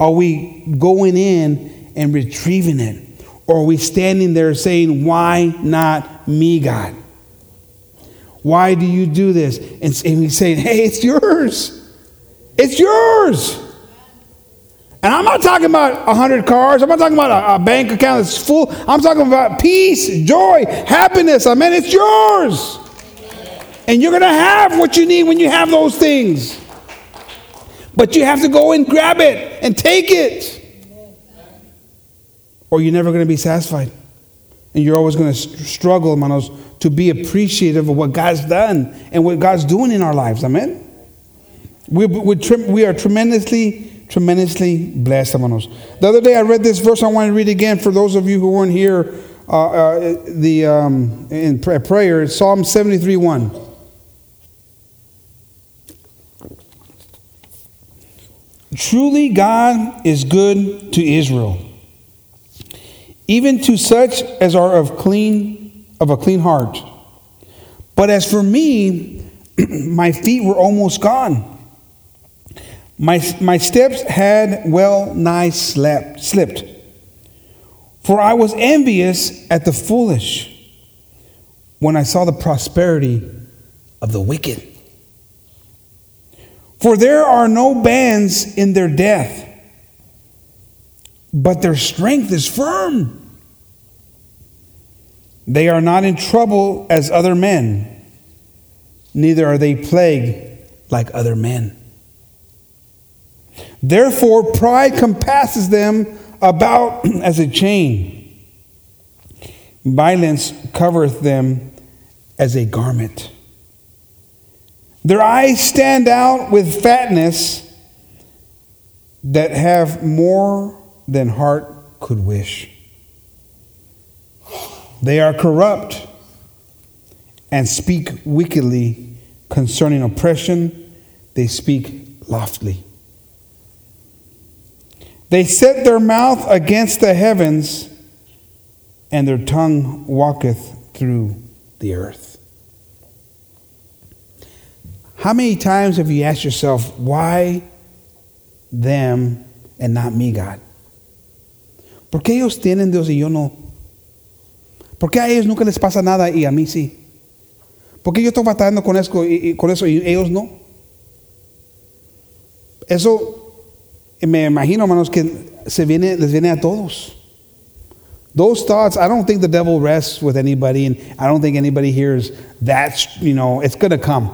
Are we going in and retrieving it? Or are we standing there saying, Why not me, God? Why do you do this? And, and saying, Hey, it's yours. It's yours. And I'm not talking about 100 cars. I'm not talking about a, a bank account that's full. I'm talking about peace, joy, happiness. Amen. It's yours. And you're going to have what you need when you have those things. But you have to go and grab it and take it. Or you're never going to be satisfied. And you're always going to struggle, hermanos, to be appreciative of what God's done and what God's doing in our lives. Amen. We, we, we are tremendously, tremendously blessed, hermanos. The other day I read this verse. I want to read again for those of you who weren't here uh, uh, the, um, in prayer. It's Psalm 73 1. Truly, God is good to Israel, even to such as are of clean of a clean heart. But as for me, my feet were almost gone. My, my steps had well nigh slept, slipped. For I was envious at the foolish when I saw the prosperity of the wicked. For there are no bands in their death, but their strength is firm. They are not in trouble as other men, neither are they plagued like other men. Therefore, pride compasses them about as a chain, violence covereth them as a garment. Their eyes stand out with fatness that have more than heart could wish. They are corrupt and speak wickedly concerning oppression, they speak loftily. They set their mouth against the heavens, and their tongue walketh through the earth. How many times have you asked yourself, why them and not me, God? ¿Por qué ellos tienen Dios y yo no? ¿Por qué a ellos nunca les pasa nada y a mí sí? ¿Por qué yo estoy batallando con eso y, y, con eso y ellos no? Eso me imagino, hermanos, que se viene, les viene a todos. Those thoughts, I don't think the devil rests with anybody, and I don't think anybody hears that, you know, it's going to come.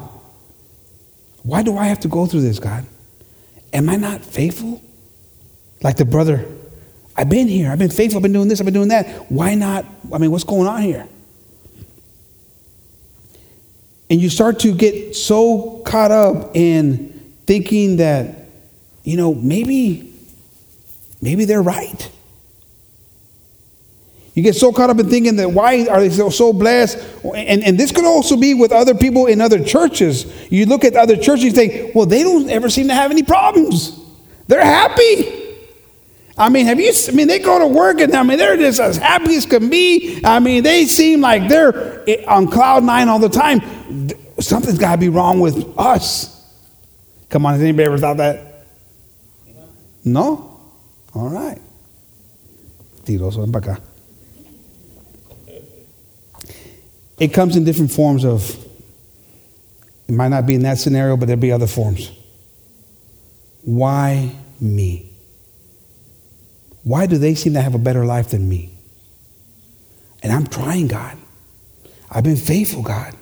Why do I have to go through this, God? Am I not faithful? Like the brother, I've been here, I've been faithful, I've been doing this, I've been doing that. Why not? I mean, what's going on here? And you start to get so caught up in thinking that, you know, maybe, maybe they're right. You get so caught up in thinking that why are they so, so blessed? And, and this could also be with other people in other churches. You look at other churches, you think, well, they don't ever seem to have any problems. They're happy. I mean, have you? I mean, they go to work and I mean, they're just as happy as can be. I mean, they seem like they're eh, on cloud nine all the time. Something's got to be wrong with us. Come on, has anybody ever thought that? No? All right. Tiroso, ven para acá. It comes in different forms of, it might not be in that scenario, but there'll be other forms. Why me? Why do they seem to have a better life than me? And I'm trying, God. I've been faithful, God.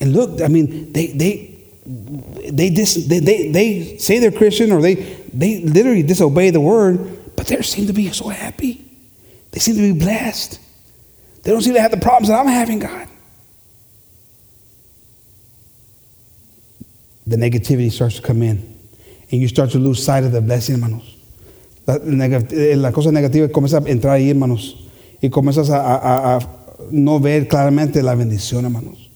And look, I mean, they they they dis, they, they, they say they're Christian or they they literally disobey the word, but they seem to be so happy. They seem to be blessed. They don't seem to have the problems that I'm having, God. The negativity starts to come in, and you start to lose sight of the blessing, hermanos. La, eh, la cosa negativa comienza a entrar ahí, hermanos, y comienzas a, a, a no ver claramente la bendición, hermanos.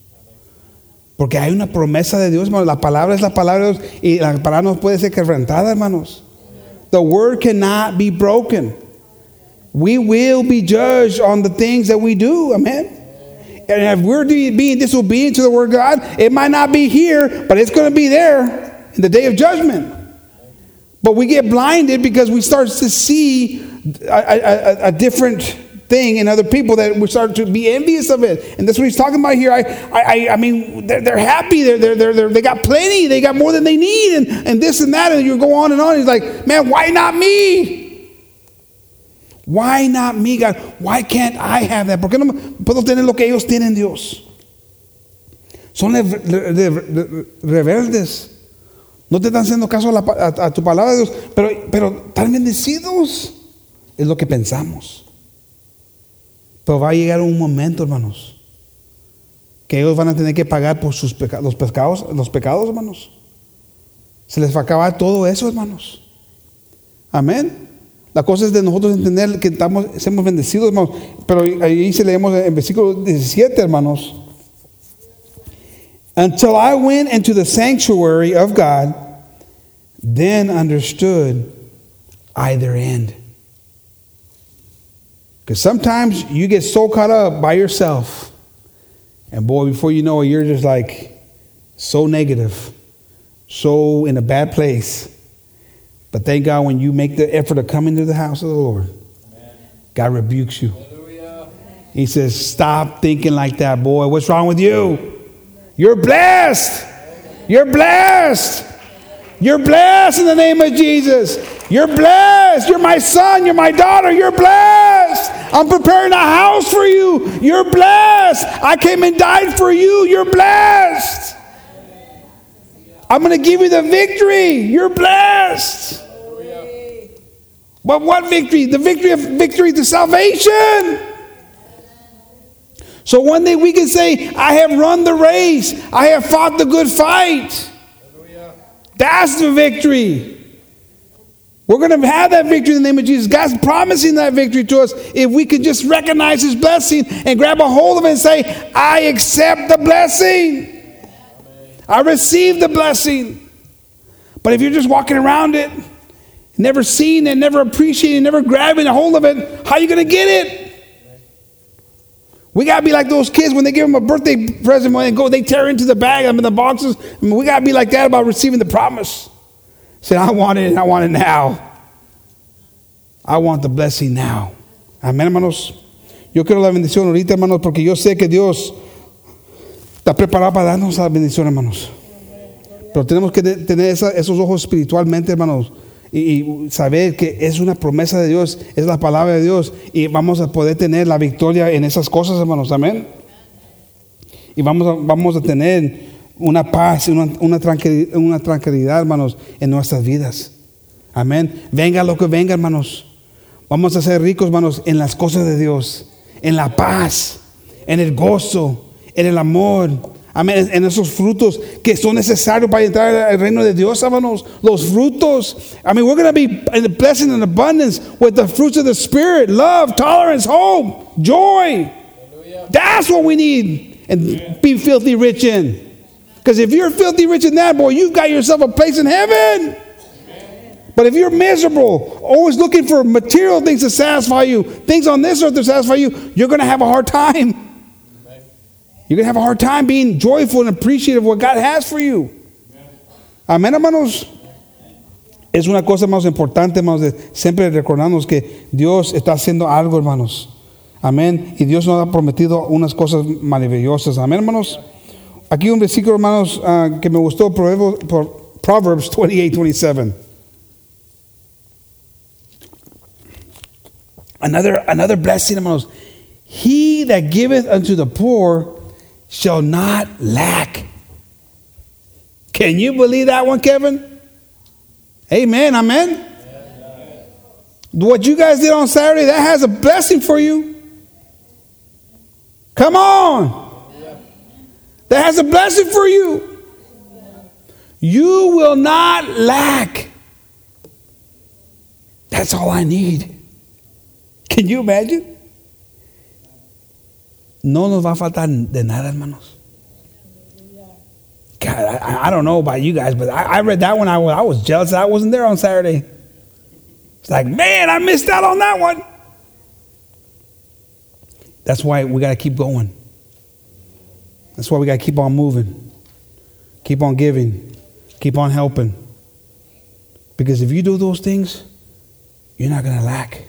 Porque hay una promesa de Dios, hermanos. La palabra es la palabra de Dios y la palabra no puede ser quebrantada, hermanos. The word cannot be broken. We will be judged on the things that we do. Amen. And if we're being disobedient to the word of God, it might not be here, but it's going to be there in the day of judgment. But we get blinded because we start to see a, a, a different thing in other people that we start to be envious of it. And that's what he's talking about here. I, I, I mean, they're, they're happy. They're, they're, they're, they're, they got plenty. They got more than they need and, and this and that. And you go on and on. He's like, man, why not me? Why not me, God? Why can't I have that? ¿Por qué no puedo tener lo que ellos tienen, Dios? Son rebeldes. No te están haciendo caso a, tu palabra de Dios, pero, pero están bendecidos. Es lo que pensamos. Pero va a llegar un momento, hermanos, que ellos van a tener que pagar por sus pecados, los pecados, los pecados, hermanos. Se les va a acabar todo eso, hermanos. Amén. La cosa es de nosotros entender que estamos, somos bendecidos, hermanos. Pero ahí se leemos en versículo 17, hermanos. Until I went into the sanctuary of God, then understood either end. Because sometimes you get so caught up by yourself, and boy, before you know it, you're just like so negative, so in a bad place. But thank God when you make the effort to come into the house of the Lord, Amen. God rebukes you. Hallelujah. He says, Stop thinking like that, boy. What's wrong with you? You're blessed. You're blessed. You're blessed in the name of Jesus. You're blessed. You're my son. You're my daughter. You're blessed. I'm preparing a house for you. You're blessed. I came and died for you. You're blessed. I'm going to give you the victory. You're blessed. But what victory? The victory of victory to salvation. So one day we can say, I have run the race, I have fought the good fight. Hallelujah. That's the victory. We're going to have that victory in the name of Jesus. God's promising that victory to us if we could just recognize His blessing and grab a hold of it and say, I accept the blessing. I receive the blessing. But if you're just walking around it, never seeing it, never appreciating, never grabbing a hold of it, how are you going to get it? We gotta be like those kids when they give them a birthday present when they go, they tear into the bag, them in the boxes. I mean, we gotta be like that about receiving the promise. Say, I want it and I want it now. I want the blessing now. Amén, hermanos. Yo quiero la bendición ahorita, hermanos, porque yo sé que Dios está preparado para darnos la bendición, hermanos. Pero tenemos que tener esa, esos ojos espiritualmente, hermanos y, saber que es una promesa de Dios, es la palabra de Dios y vamos a poder tener la victoria en esas cosas, hermanos, amén. Y vamos a, vamos a tener una paz, una, una, tranquilidad, una tranquilidad, hermanos, en nuestras vidas. Amén. Venga lo que venga, hermanos. Vamos a ser ricos, hermanos, en las cosas de Dios, en la paz, en el gozo, en el amor, Amén. En esos frutos que son necesarios para entrar al reino de Dios, hermanos. Los frutos. I mean, we're going to be in the blessing and abundance with the fruits of the Spirit love, tolerance, hope, joy. Hallelujah. That's what we need and be filthy rich in. Because if you're filthy rich in that, boy, you've got yourself a place in heaven. But if you're miserable, always looking for material things to satisfy you, things on this earth to satisfy you, you're going to have a hard time. You're going to have a hard time being joyful and appreciative of what God has for you. Amén, hermanos. Es una cosa más importante, hermanos, de siempre recordarnos que Dios está haciendo algo, hermanos. Amén. Y Dios nos ha prometido unas cosas maravillosas. Amén, hermanos. Aquí un versículo, hermanos, uh, que me gustó, Proverbs 28, 27. Another, another blessing, hermanos. He that giveth unto the poor shall not lack. Can you believe that one, Kevin? Amen. Amen. What you guys did on Saturday, that has a blessing for you. Come on. That has a blessing for you. You will not lack. That's all I need. Can you imagine? No nos va a faltar de nada, hermanos. God, I, I don't know about you guys, but I, I read that one. I, I was jealous I wasn't there on Saturday. It's like, man, I missed out on that one. That's why we got to keep going. That's why we got to keep on moving, keep on giving, keep on helping. Because if you do those things, you're not going to lack.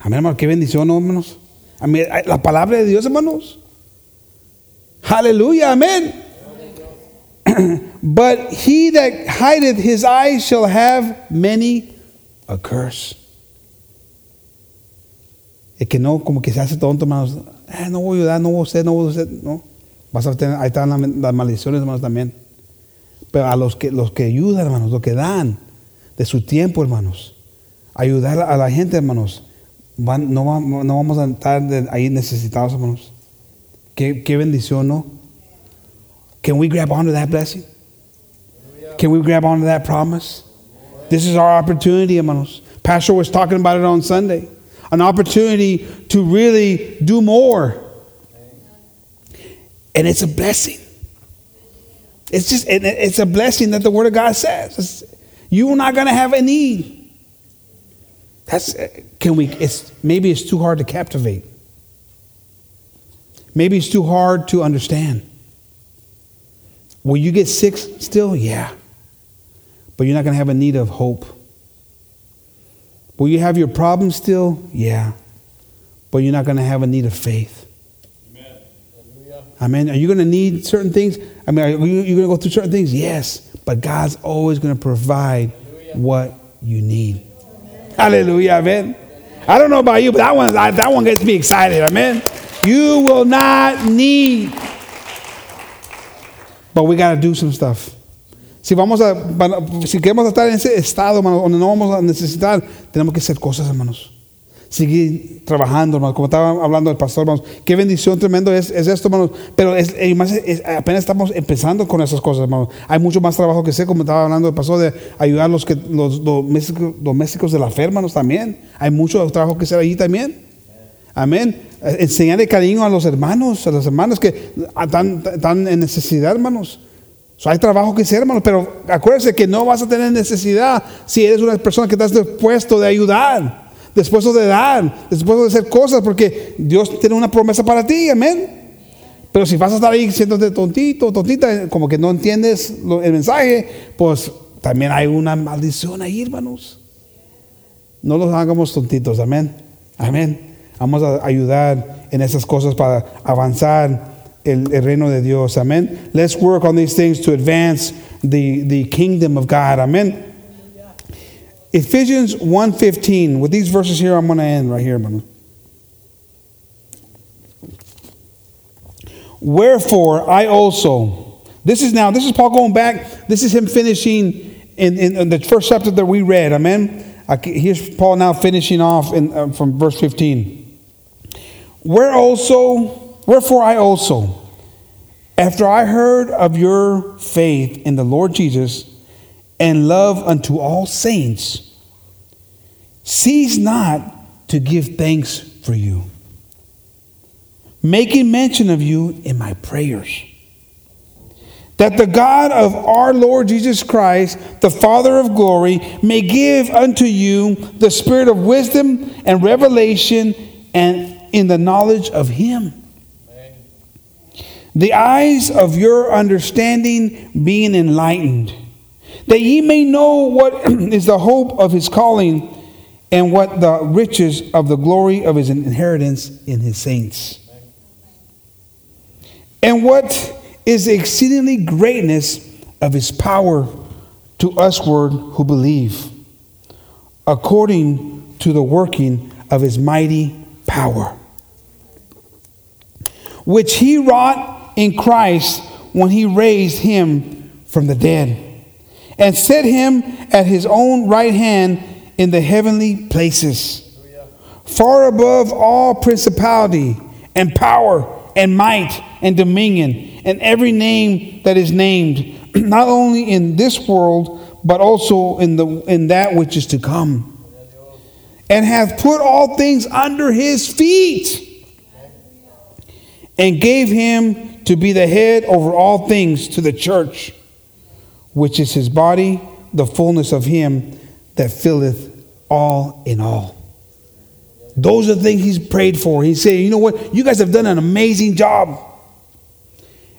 Amén, hermano, qué bendición, ¿no, hermanos. La palabra de Dios, hermanos. Aleluya, amén. but he that hideth his eyes shall have many a curse. El que no, como que se hace tonto, hermanos. Eh, no voy a ayudar, no voy a hacer, no voy a hacer. No. Vas a tener, ahí están las maldiciones, hermanos, también. Pero a los que, los que ayudan, hermanos, los que dan de su tiempo, hermanos, ayudar a la gente, hermanos, van, no, no, vamos a estar ahí necesitados, hermanos. Qué, qué bendición, ¿no? Can we grab onto that blessing? Can we grab onto that promise? This is our opportunity, hermanos. Pastor was talking about it on Sunday. An opportunity to really do more. And it's a blessing. It's just, it's a blessing that the Word of God says. You are not going to have a need. That's, can we, it's, maybe it's too hard to captivate. Maybe it's too hard to understand. Will you get sick still? Yeah. But you're not going to have a need of hope. Will you have your problems still? Yeah. But you're not going to have a need of faith. Amen. Are you going to need certain things? I mean, are you, you going to go through certain things? Yes. But God's always going to provide what you need. Hallelujah. Amen. I don't know about you, but that one, that one gets me excited. Amen. You will not need. But we got to do some stuff. Si vamos a, si queremos estar en ese estado, hermano, donde no vamos a necesitar, tenemos que hacer cosas, hermanos. Seguir trabajando, hermano. Como estaba hablando el pastor, hermanos. Qué bendición tremendo es, es esto, hermanos. Pero es, apenas estamos empezando con esas cosas, hermanos. Hay mucho más trabajo que sé, como estaba hablando el pastor, de ayudar a los, que, los domésticos, domésticos de la fe, hermanos, también. Hay mucho trabajo que hacer allí también. Amén. Enseñarle cariño a los hermanos, a los hermanos que están, están en necesidad, hermanos. hay trabajo que hacer, hermanos, pero acuérdense que no vas a tener necesidad si eres una persona que estás dispuesto de ayudar después de dar, después de hacer cosas, porque Dios tiene una promesa para ti, amén. Pero si vas a estar ahí siéndote tontito, tontita, como que no entiendes el mensaje, pues también hay una maldición ahí, hermanos. No los hagamos tontitos, amén. Amén. Vamos a ayudar en esas cosas para avanzar el, el reino de Dios, amén. Let's work on these things to advance the, the kingdom of God, amén. Ephesians 1.15. With these verses here, I'm going to end right here. Wherefore I also. This is now, this is Paul going back. This is him finishing in, in, in the first chapter that we read. Amen. Here's Paul now finishing off in, uh, from verse 15. Where also, wherefore I also, after I heard of your faith in the Lord Jesus and love unto all saints, cease not to give thanks for you, making mention of you in my prayers. That the God of our Lord Jesus Christ, the Father of glory, may give unto you the spirit of wisdom and revelation and in the knowledge of Him. The eyes of your understanding being enlightened, that ye may know what is the hope of his calling and what the riches of the glory of his inheritance in his saints. And what is the exceedingly greatness of his power to usward who believe, according to the working of his mighty power, which he wrought in Christ when he raised him from the dead and set him at his own right hand in the heavenly places, far above all principality and power and might and dominion and every name that is named, not only in this world, but also in, the, in that which is to come. And hath put all things under his feet and gave him to be the head over all things to the church, which is his body, the fullness of him that filleth all in all. Those are the things he's prayed for. He's saying, you know what? You guys have done an amazing job.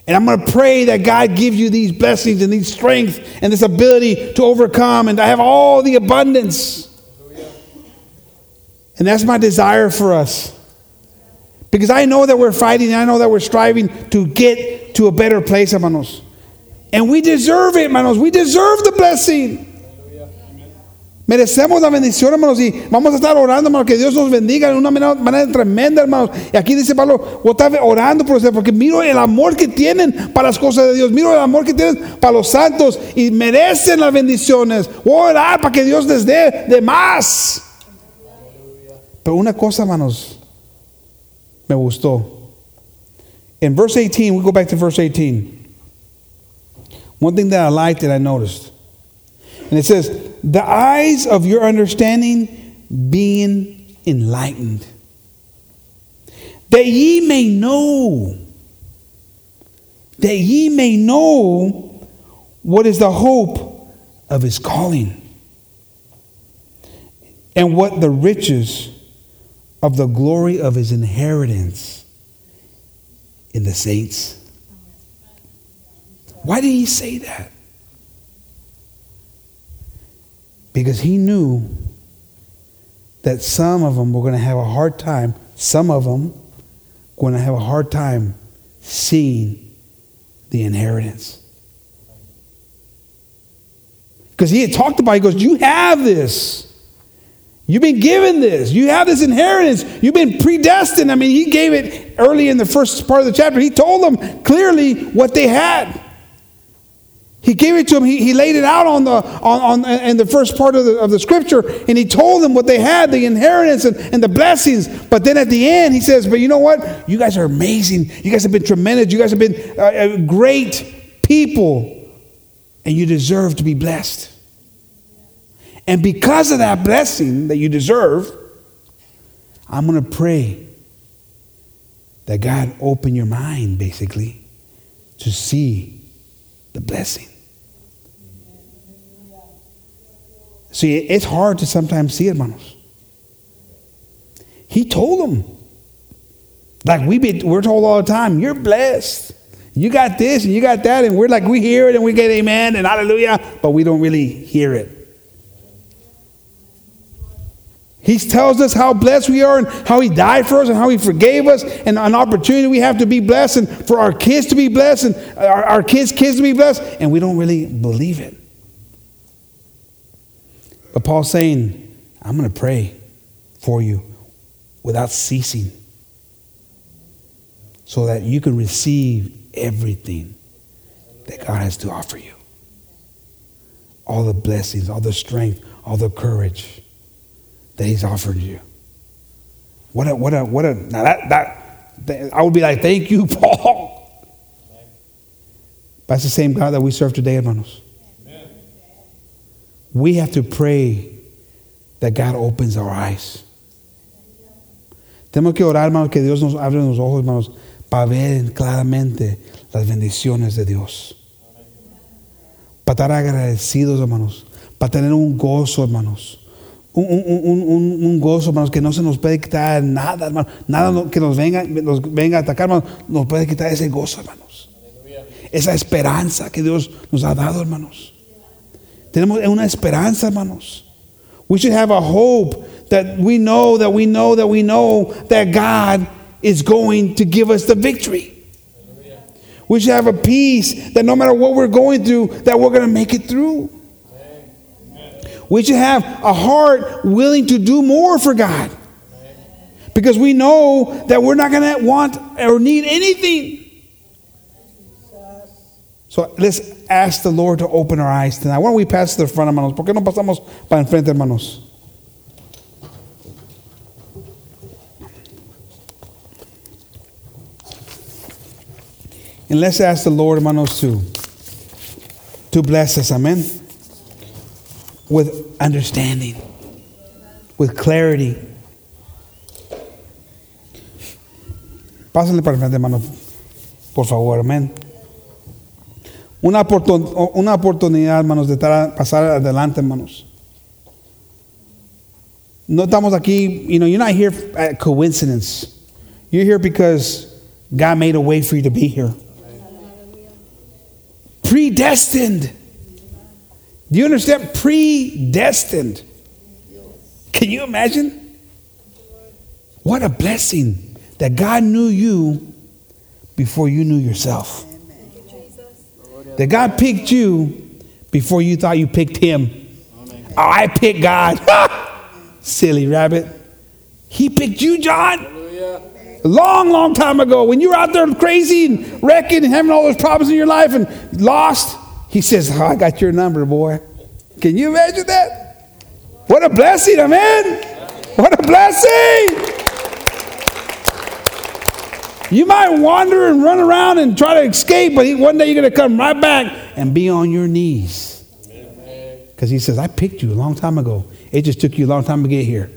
And I'm going to pray that God gives you these blessings and these strength and this ability to overcome and to have all the abundance. And that's my desire for us. Because I know that we're fighting, I know that we're striving to get to a better place, hermanos. And we deserve it, hermanos. We deserve the blessing. Merecemos la bendición, hermanos, y vamos a estar orando, hermanos, que Dios nos bendiga de una manera, tremenda, hermanos. Y aquí dice Pablo, voy a orando por ustedes, porque miro el amor que tienen para las cosas de Dios, miro el amor que tienen para los santos y merecen las bendiciones. Voy a orar para que Dios les dé de más. Pero una cosa, hermanos, me gustó. In verse 18, we go back to verse 18. One thing that I liked that I noticed. And it says, the eyes of your understanding being enlightened, that ye may know, that ye may know what is the hope of his calling, and what the riches of the glory of his inheritance in the saints. Why did he say that? Because he knew that some of them were going to have a hard time, some of them going to have a hard time seeing the inheritance. Because he had talked about, it, he goes, You have this. You've been given this. You have this inheritance. You've been predestined. I mean, he gave it early in the first part of the chapter. He told them clearly what they had. He gave it to them. He, he laid it out on the on, on in the first part of the, of the scripture, and he told them what they had, the inheritance and, and the blessings. But then at the end, he says, "But you know what? You guys are amazing. You guys have been tremendous. You guys have been uh, uh great people, and you deserve to be blessed." And because of that blessing that you deserve, I'm going to pray that God open your mind, basically, to see the blessing. See, it's hard to sometimes see it, hermanos. He told them. Like we be, we're told all the time, you're blessed. You got this and you got that, and we're like, we hear it and we get amen and hallelujah, but we don't really hear it. He tells us how blessed we are and how He died for us and how He forgave us and an opportunity we have to be blessed and for our kids to be blessed and our, our kids' kids to be blessed, and we don't really believe it. But Paul's saying, I'm going to pray for you without ceasing so that you can receive everything that God has to offer you. All the blessings, all the strength, all the courage that He's offered you. What a, what a, what a, now that, that, I would be like, thank you, Paul. That's the same God that we serve today, hermanos. We have to pray that God opens our eyes. Tenemos que orar, hermanos, que Dios nos abre los ojos, hermanos, para ver claramente las bendiciones de Dios. Para estar agradecidos, hermanos. Para tener un gozo, hermanos. Un, un, un, un, gozo, hermanos, que no se nos puede quitar nada, hermanos. Nada que nos venga, nos venga a atacar, hermanos, nos puede quitar ese gozo, hermanos. Esa esperanza que Dios nos ha dado, hermanos. Tenemos una esperanza, hermanos. We should have a hope that we know that we know that we know that God is going to give us the victory. We should have a peace that no matter what we're going through, that we're going to make it through. We should have a heart willing to do more for God. Because we know that we're not going to want or need anything. So let's ask the Lord to open our eyes tonight. Why don't we pass to the front, hermanos? ¿Por qué no pasamos para enfrente, hermanos? And let's ask the Lord, hermanos, to, to bless us, amen, with understanding, with clarity. Pásenle para enfrente, hermanos, por favor, amén. Una, una oportunidad, hermanos, de pasar adelante, hermanos. No estamos aquí, you know, you're not here at coincidence. You're here because God made a way for you to be here. Predestined. Do you understand? Predestined. Can you imagine? What a blessing that God knew you before you knew yourself. That God picked you before you thought you picked Him. Oh, I picked God. Silly rabbit. He picked you, John. A long, long time ago, when you were out there crazy and wrecking and having all those problems in your life and lost, He says, oh, I got your number, boy. Can you imagine that? What a blessing, amen. What a blessing. You might wander and run around and try to escape, but one day you're going to come right back and be on your knees. Because he says, I picked you a long time ago. It just took you a long time to get here.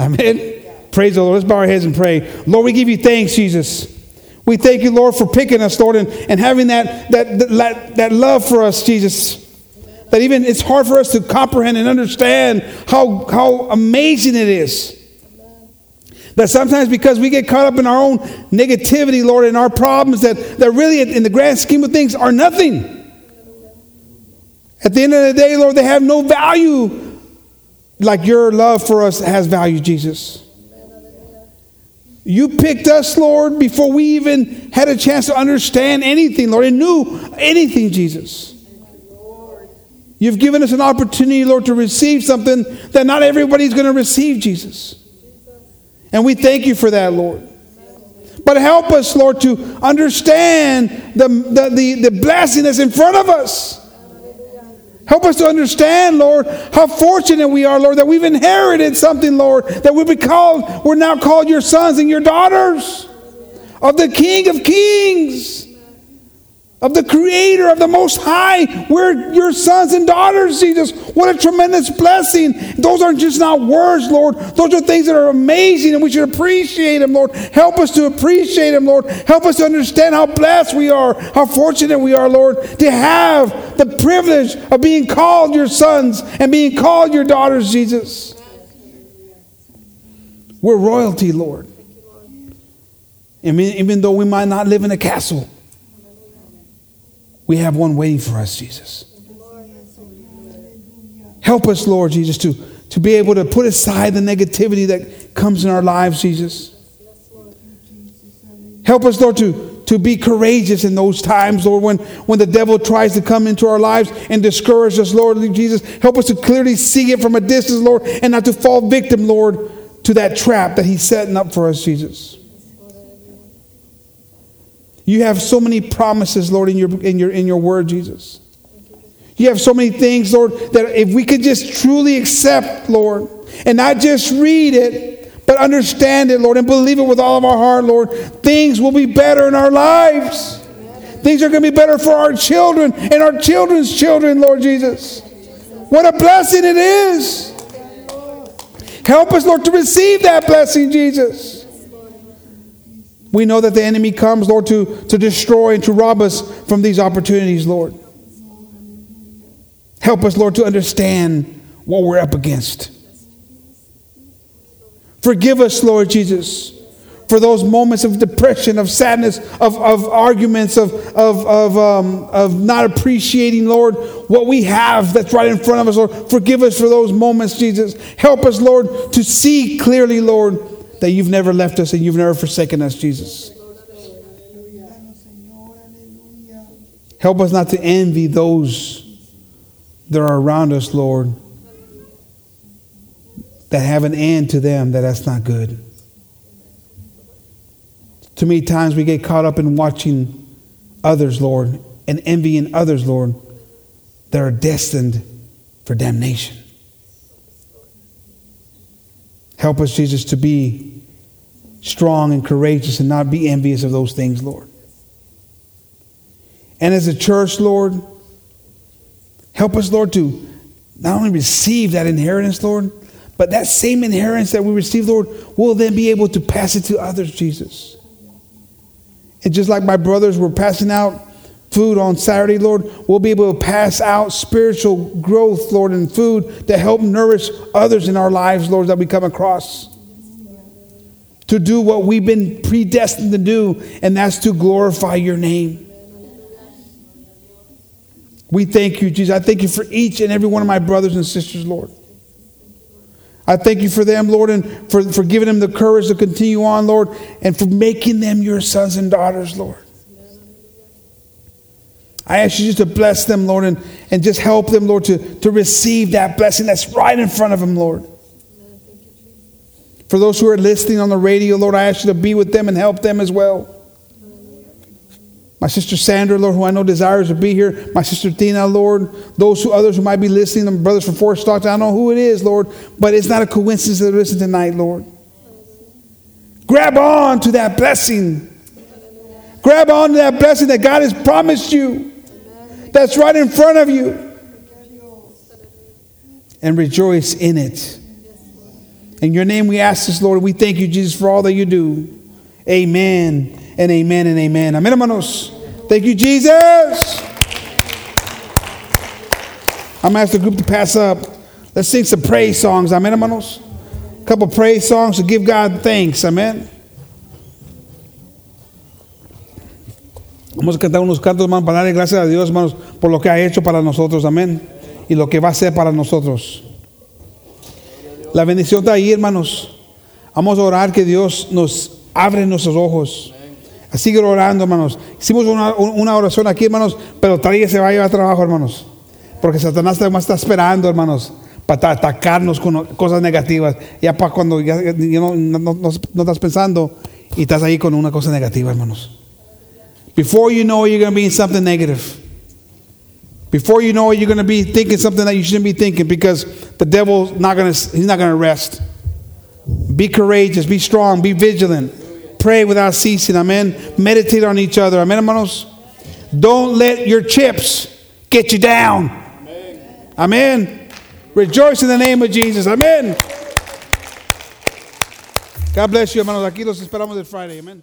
Amen. Praise the Lord. Let's bow our heads and pray. Lord, we give you thanks, Jesus. We thank you, Lord, for picking us, Lord, and, and having that, that, that, that love for us, Jesus. That even it's hard for us to comprehend and understand how, how amazing it is. That sometimes because we get caught up in our own negativity, Lord, and our problems that, that really, in the grand scheme of things, are nothing. At the end of the day, Lord, they have no value like your love for us has value, Jesus. You picked us, Lord, before we even had a chance to understand anything, Lord, and knew anything, Jesus. You've given us an opportunity, Lord, to receive something that not everybody's going to receive, Jesus. And we thank you for that, Lord. But help us, Lord, to understand the, the, the, the blessing that's in front of us. Help us to understand, Lord, how fortunate we are, Lord, that we've inherited something, Lord, that we've been called, we're now called your sons and your daughters of the King of Kings of the creator of the most high we're your sons and daughters jesus what a tremendous blessing. Those aren't just not words lord. Those are things that are amazing and we should appreciate them lord. Help us to appreciate them lord. Help us to understand how blessed we are how fortunate we are lord to have the privilege of being called your sons and being called your daughters jesus. We're royalty lord. And even though we might not live in a castle we have one waiting for us, Jesus. Help us, Lord Jesus, to, to be able to put aside the negativity that comes in our lives, Jesus. Help us, Lord, to, to be courageous in those times, Lord, when, when the devil tries to come into our lives and discourage us, Lord Jesus. Help us to clearly see it from a distance, Lord, and not to fall victim, Lord, to that trap that he's setting up for us, Jesus. You have so many promises, Lord, in your, in your, in your word, Jesus. You have so many things, Lord, that if we could just truly accept, Lord, and not just read it, but understand it, Lord, and believe it with all of our heart, Lord, things will be better in our lives. Things are going to be better for our children and our children's children, Lord Jesus. What a blessing it is. Help us, Lord, to receive that blessing, Jesus. We know that the enemy comes, Lord, to, to destroy and to rob us from these opportunities, Lord. Help us, Lord, to understand what we're up against. Forgive us, Lord Jesus, for those moments of depression, of sadness, of, of arguments, of, of, of, um, of not appreciating, Lord, what we have that's right in front of us, Lord. Forgive us for those moments, Jesus. Help us, Lord, to see clearly, Lord that you've never left us and you've never forsaken us, Jesus. Help us not to envy those that are around us, Lord, that have an end to them that that's not good. Too many times we get caught up in watching others, Lord, and envying others, Lord, that are destined for damnation. Help us, Jesus, to be strong and courageous and not be envious of those things, Lord. And as a church, Lord, help us, Lord, to not only receive that inheritance, Lord, but that same inheritance that we receive, Lord, we'll then be able to pass it to others, Jesus. And just like my brothers were passing out food on Saturday, Lord, we'll be able to pass out spiritual growth, Lord, and food to help nourish others in our lives, Lord, that we come across. To do what we've been predestined to do, and that's to glorify your name. We thank you, Jesus. I thank you for each and every one of my brothers and sisters, Lord. I thank you for them, Lord, and for, for giving them the courage to continue on, Lord, and for making them your sons and daughters, Lord. I ask you just to bless them, Lord, and, and just help them, Lord, to, to receive that blessing that's right in front of them, Lord. For those who are listening on the radio, Lord, I ask you to be with them and help them as well. My sister Sandra, Lord, who I know desires to be here. My sister Tina, Lord. Those who others who might be listening, the brothers from Fort Stockton. I don't know who it is, Lord, but it's not a coincidence that they listen tonight, Lord. Grab on to that blessing. Grab on to that blessing that God has promised you. That's right in front of you. And rejoice in it. In your name we ask this, Lord. We thank you, Jesus, for all that you do. Amen and amen and amen. Amén, hermanos. Thank you, Jesus. I'm going to ask the group to pass up. Let's sing some praise songs. Amen, hermanos. A couple praise songs to give God thanks. Amen. Vamos a cantar unos cantos, hermanos, para darle gracias a Dios, hermanos, por lo que ha hecho para nosotros. Amén. Y lo que va a hacer para nosotros. La bendición está ahí, hermanos. Vamos a orar que Dios nos abre nuestros ojos. Sigue orando, hermanos. Hicimos una, una oración aquí, hermanos, pero todavía se va a llevar trabajo, hermanos. Porque Satanás está esperando, hermanos, para atacarnos con cosas negativas. Ya para cuando ya, no, no, no, no, estás pensando y estás ahí con una cosa negativa, hermanos. Before you know you're going to be in something negative. Before you know it, you're going to be thinking something that you shouldn't be thinking because the devil's not going to, he's not going to rest. Be courageous, be strong, be vigilant. Pray without ceasing. Amen. Meditate on each other. Amen, hermanos. Don't let your chips get you down. Amen. Rejoice in the name of Jesus. Amen. God bless you, hermanos. Aquí los esperamos el Friday. Amen.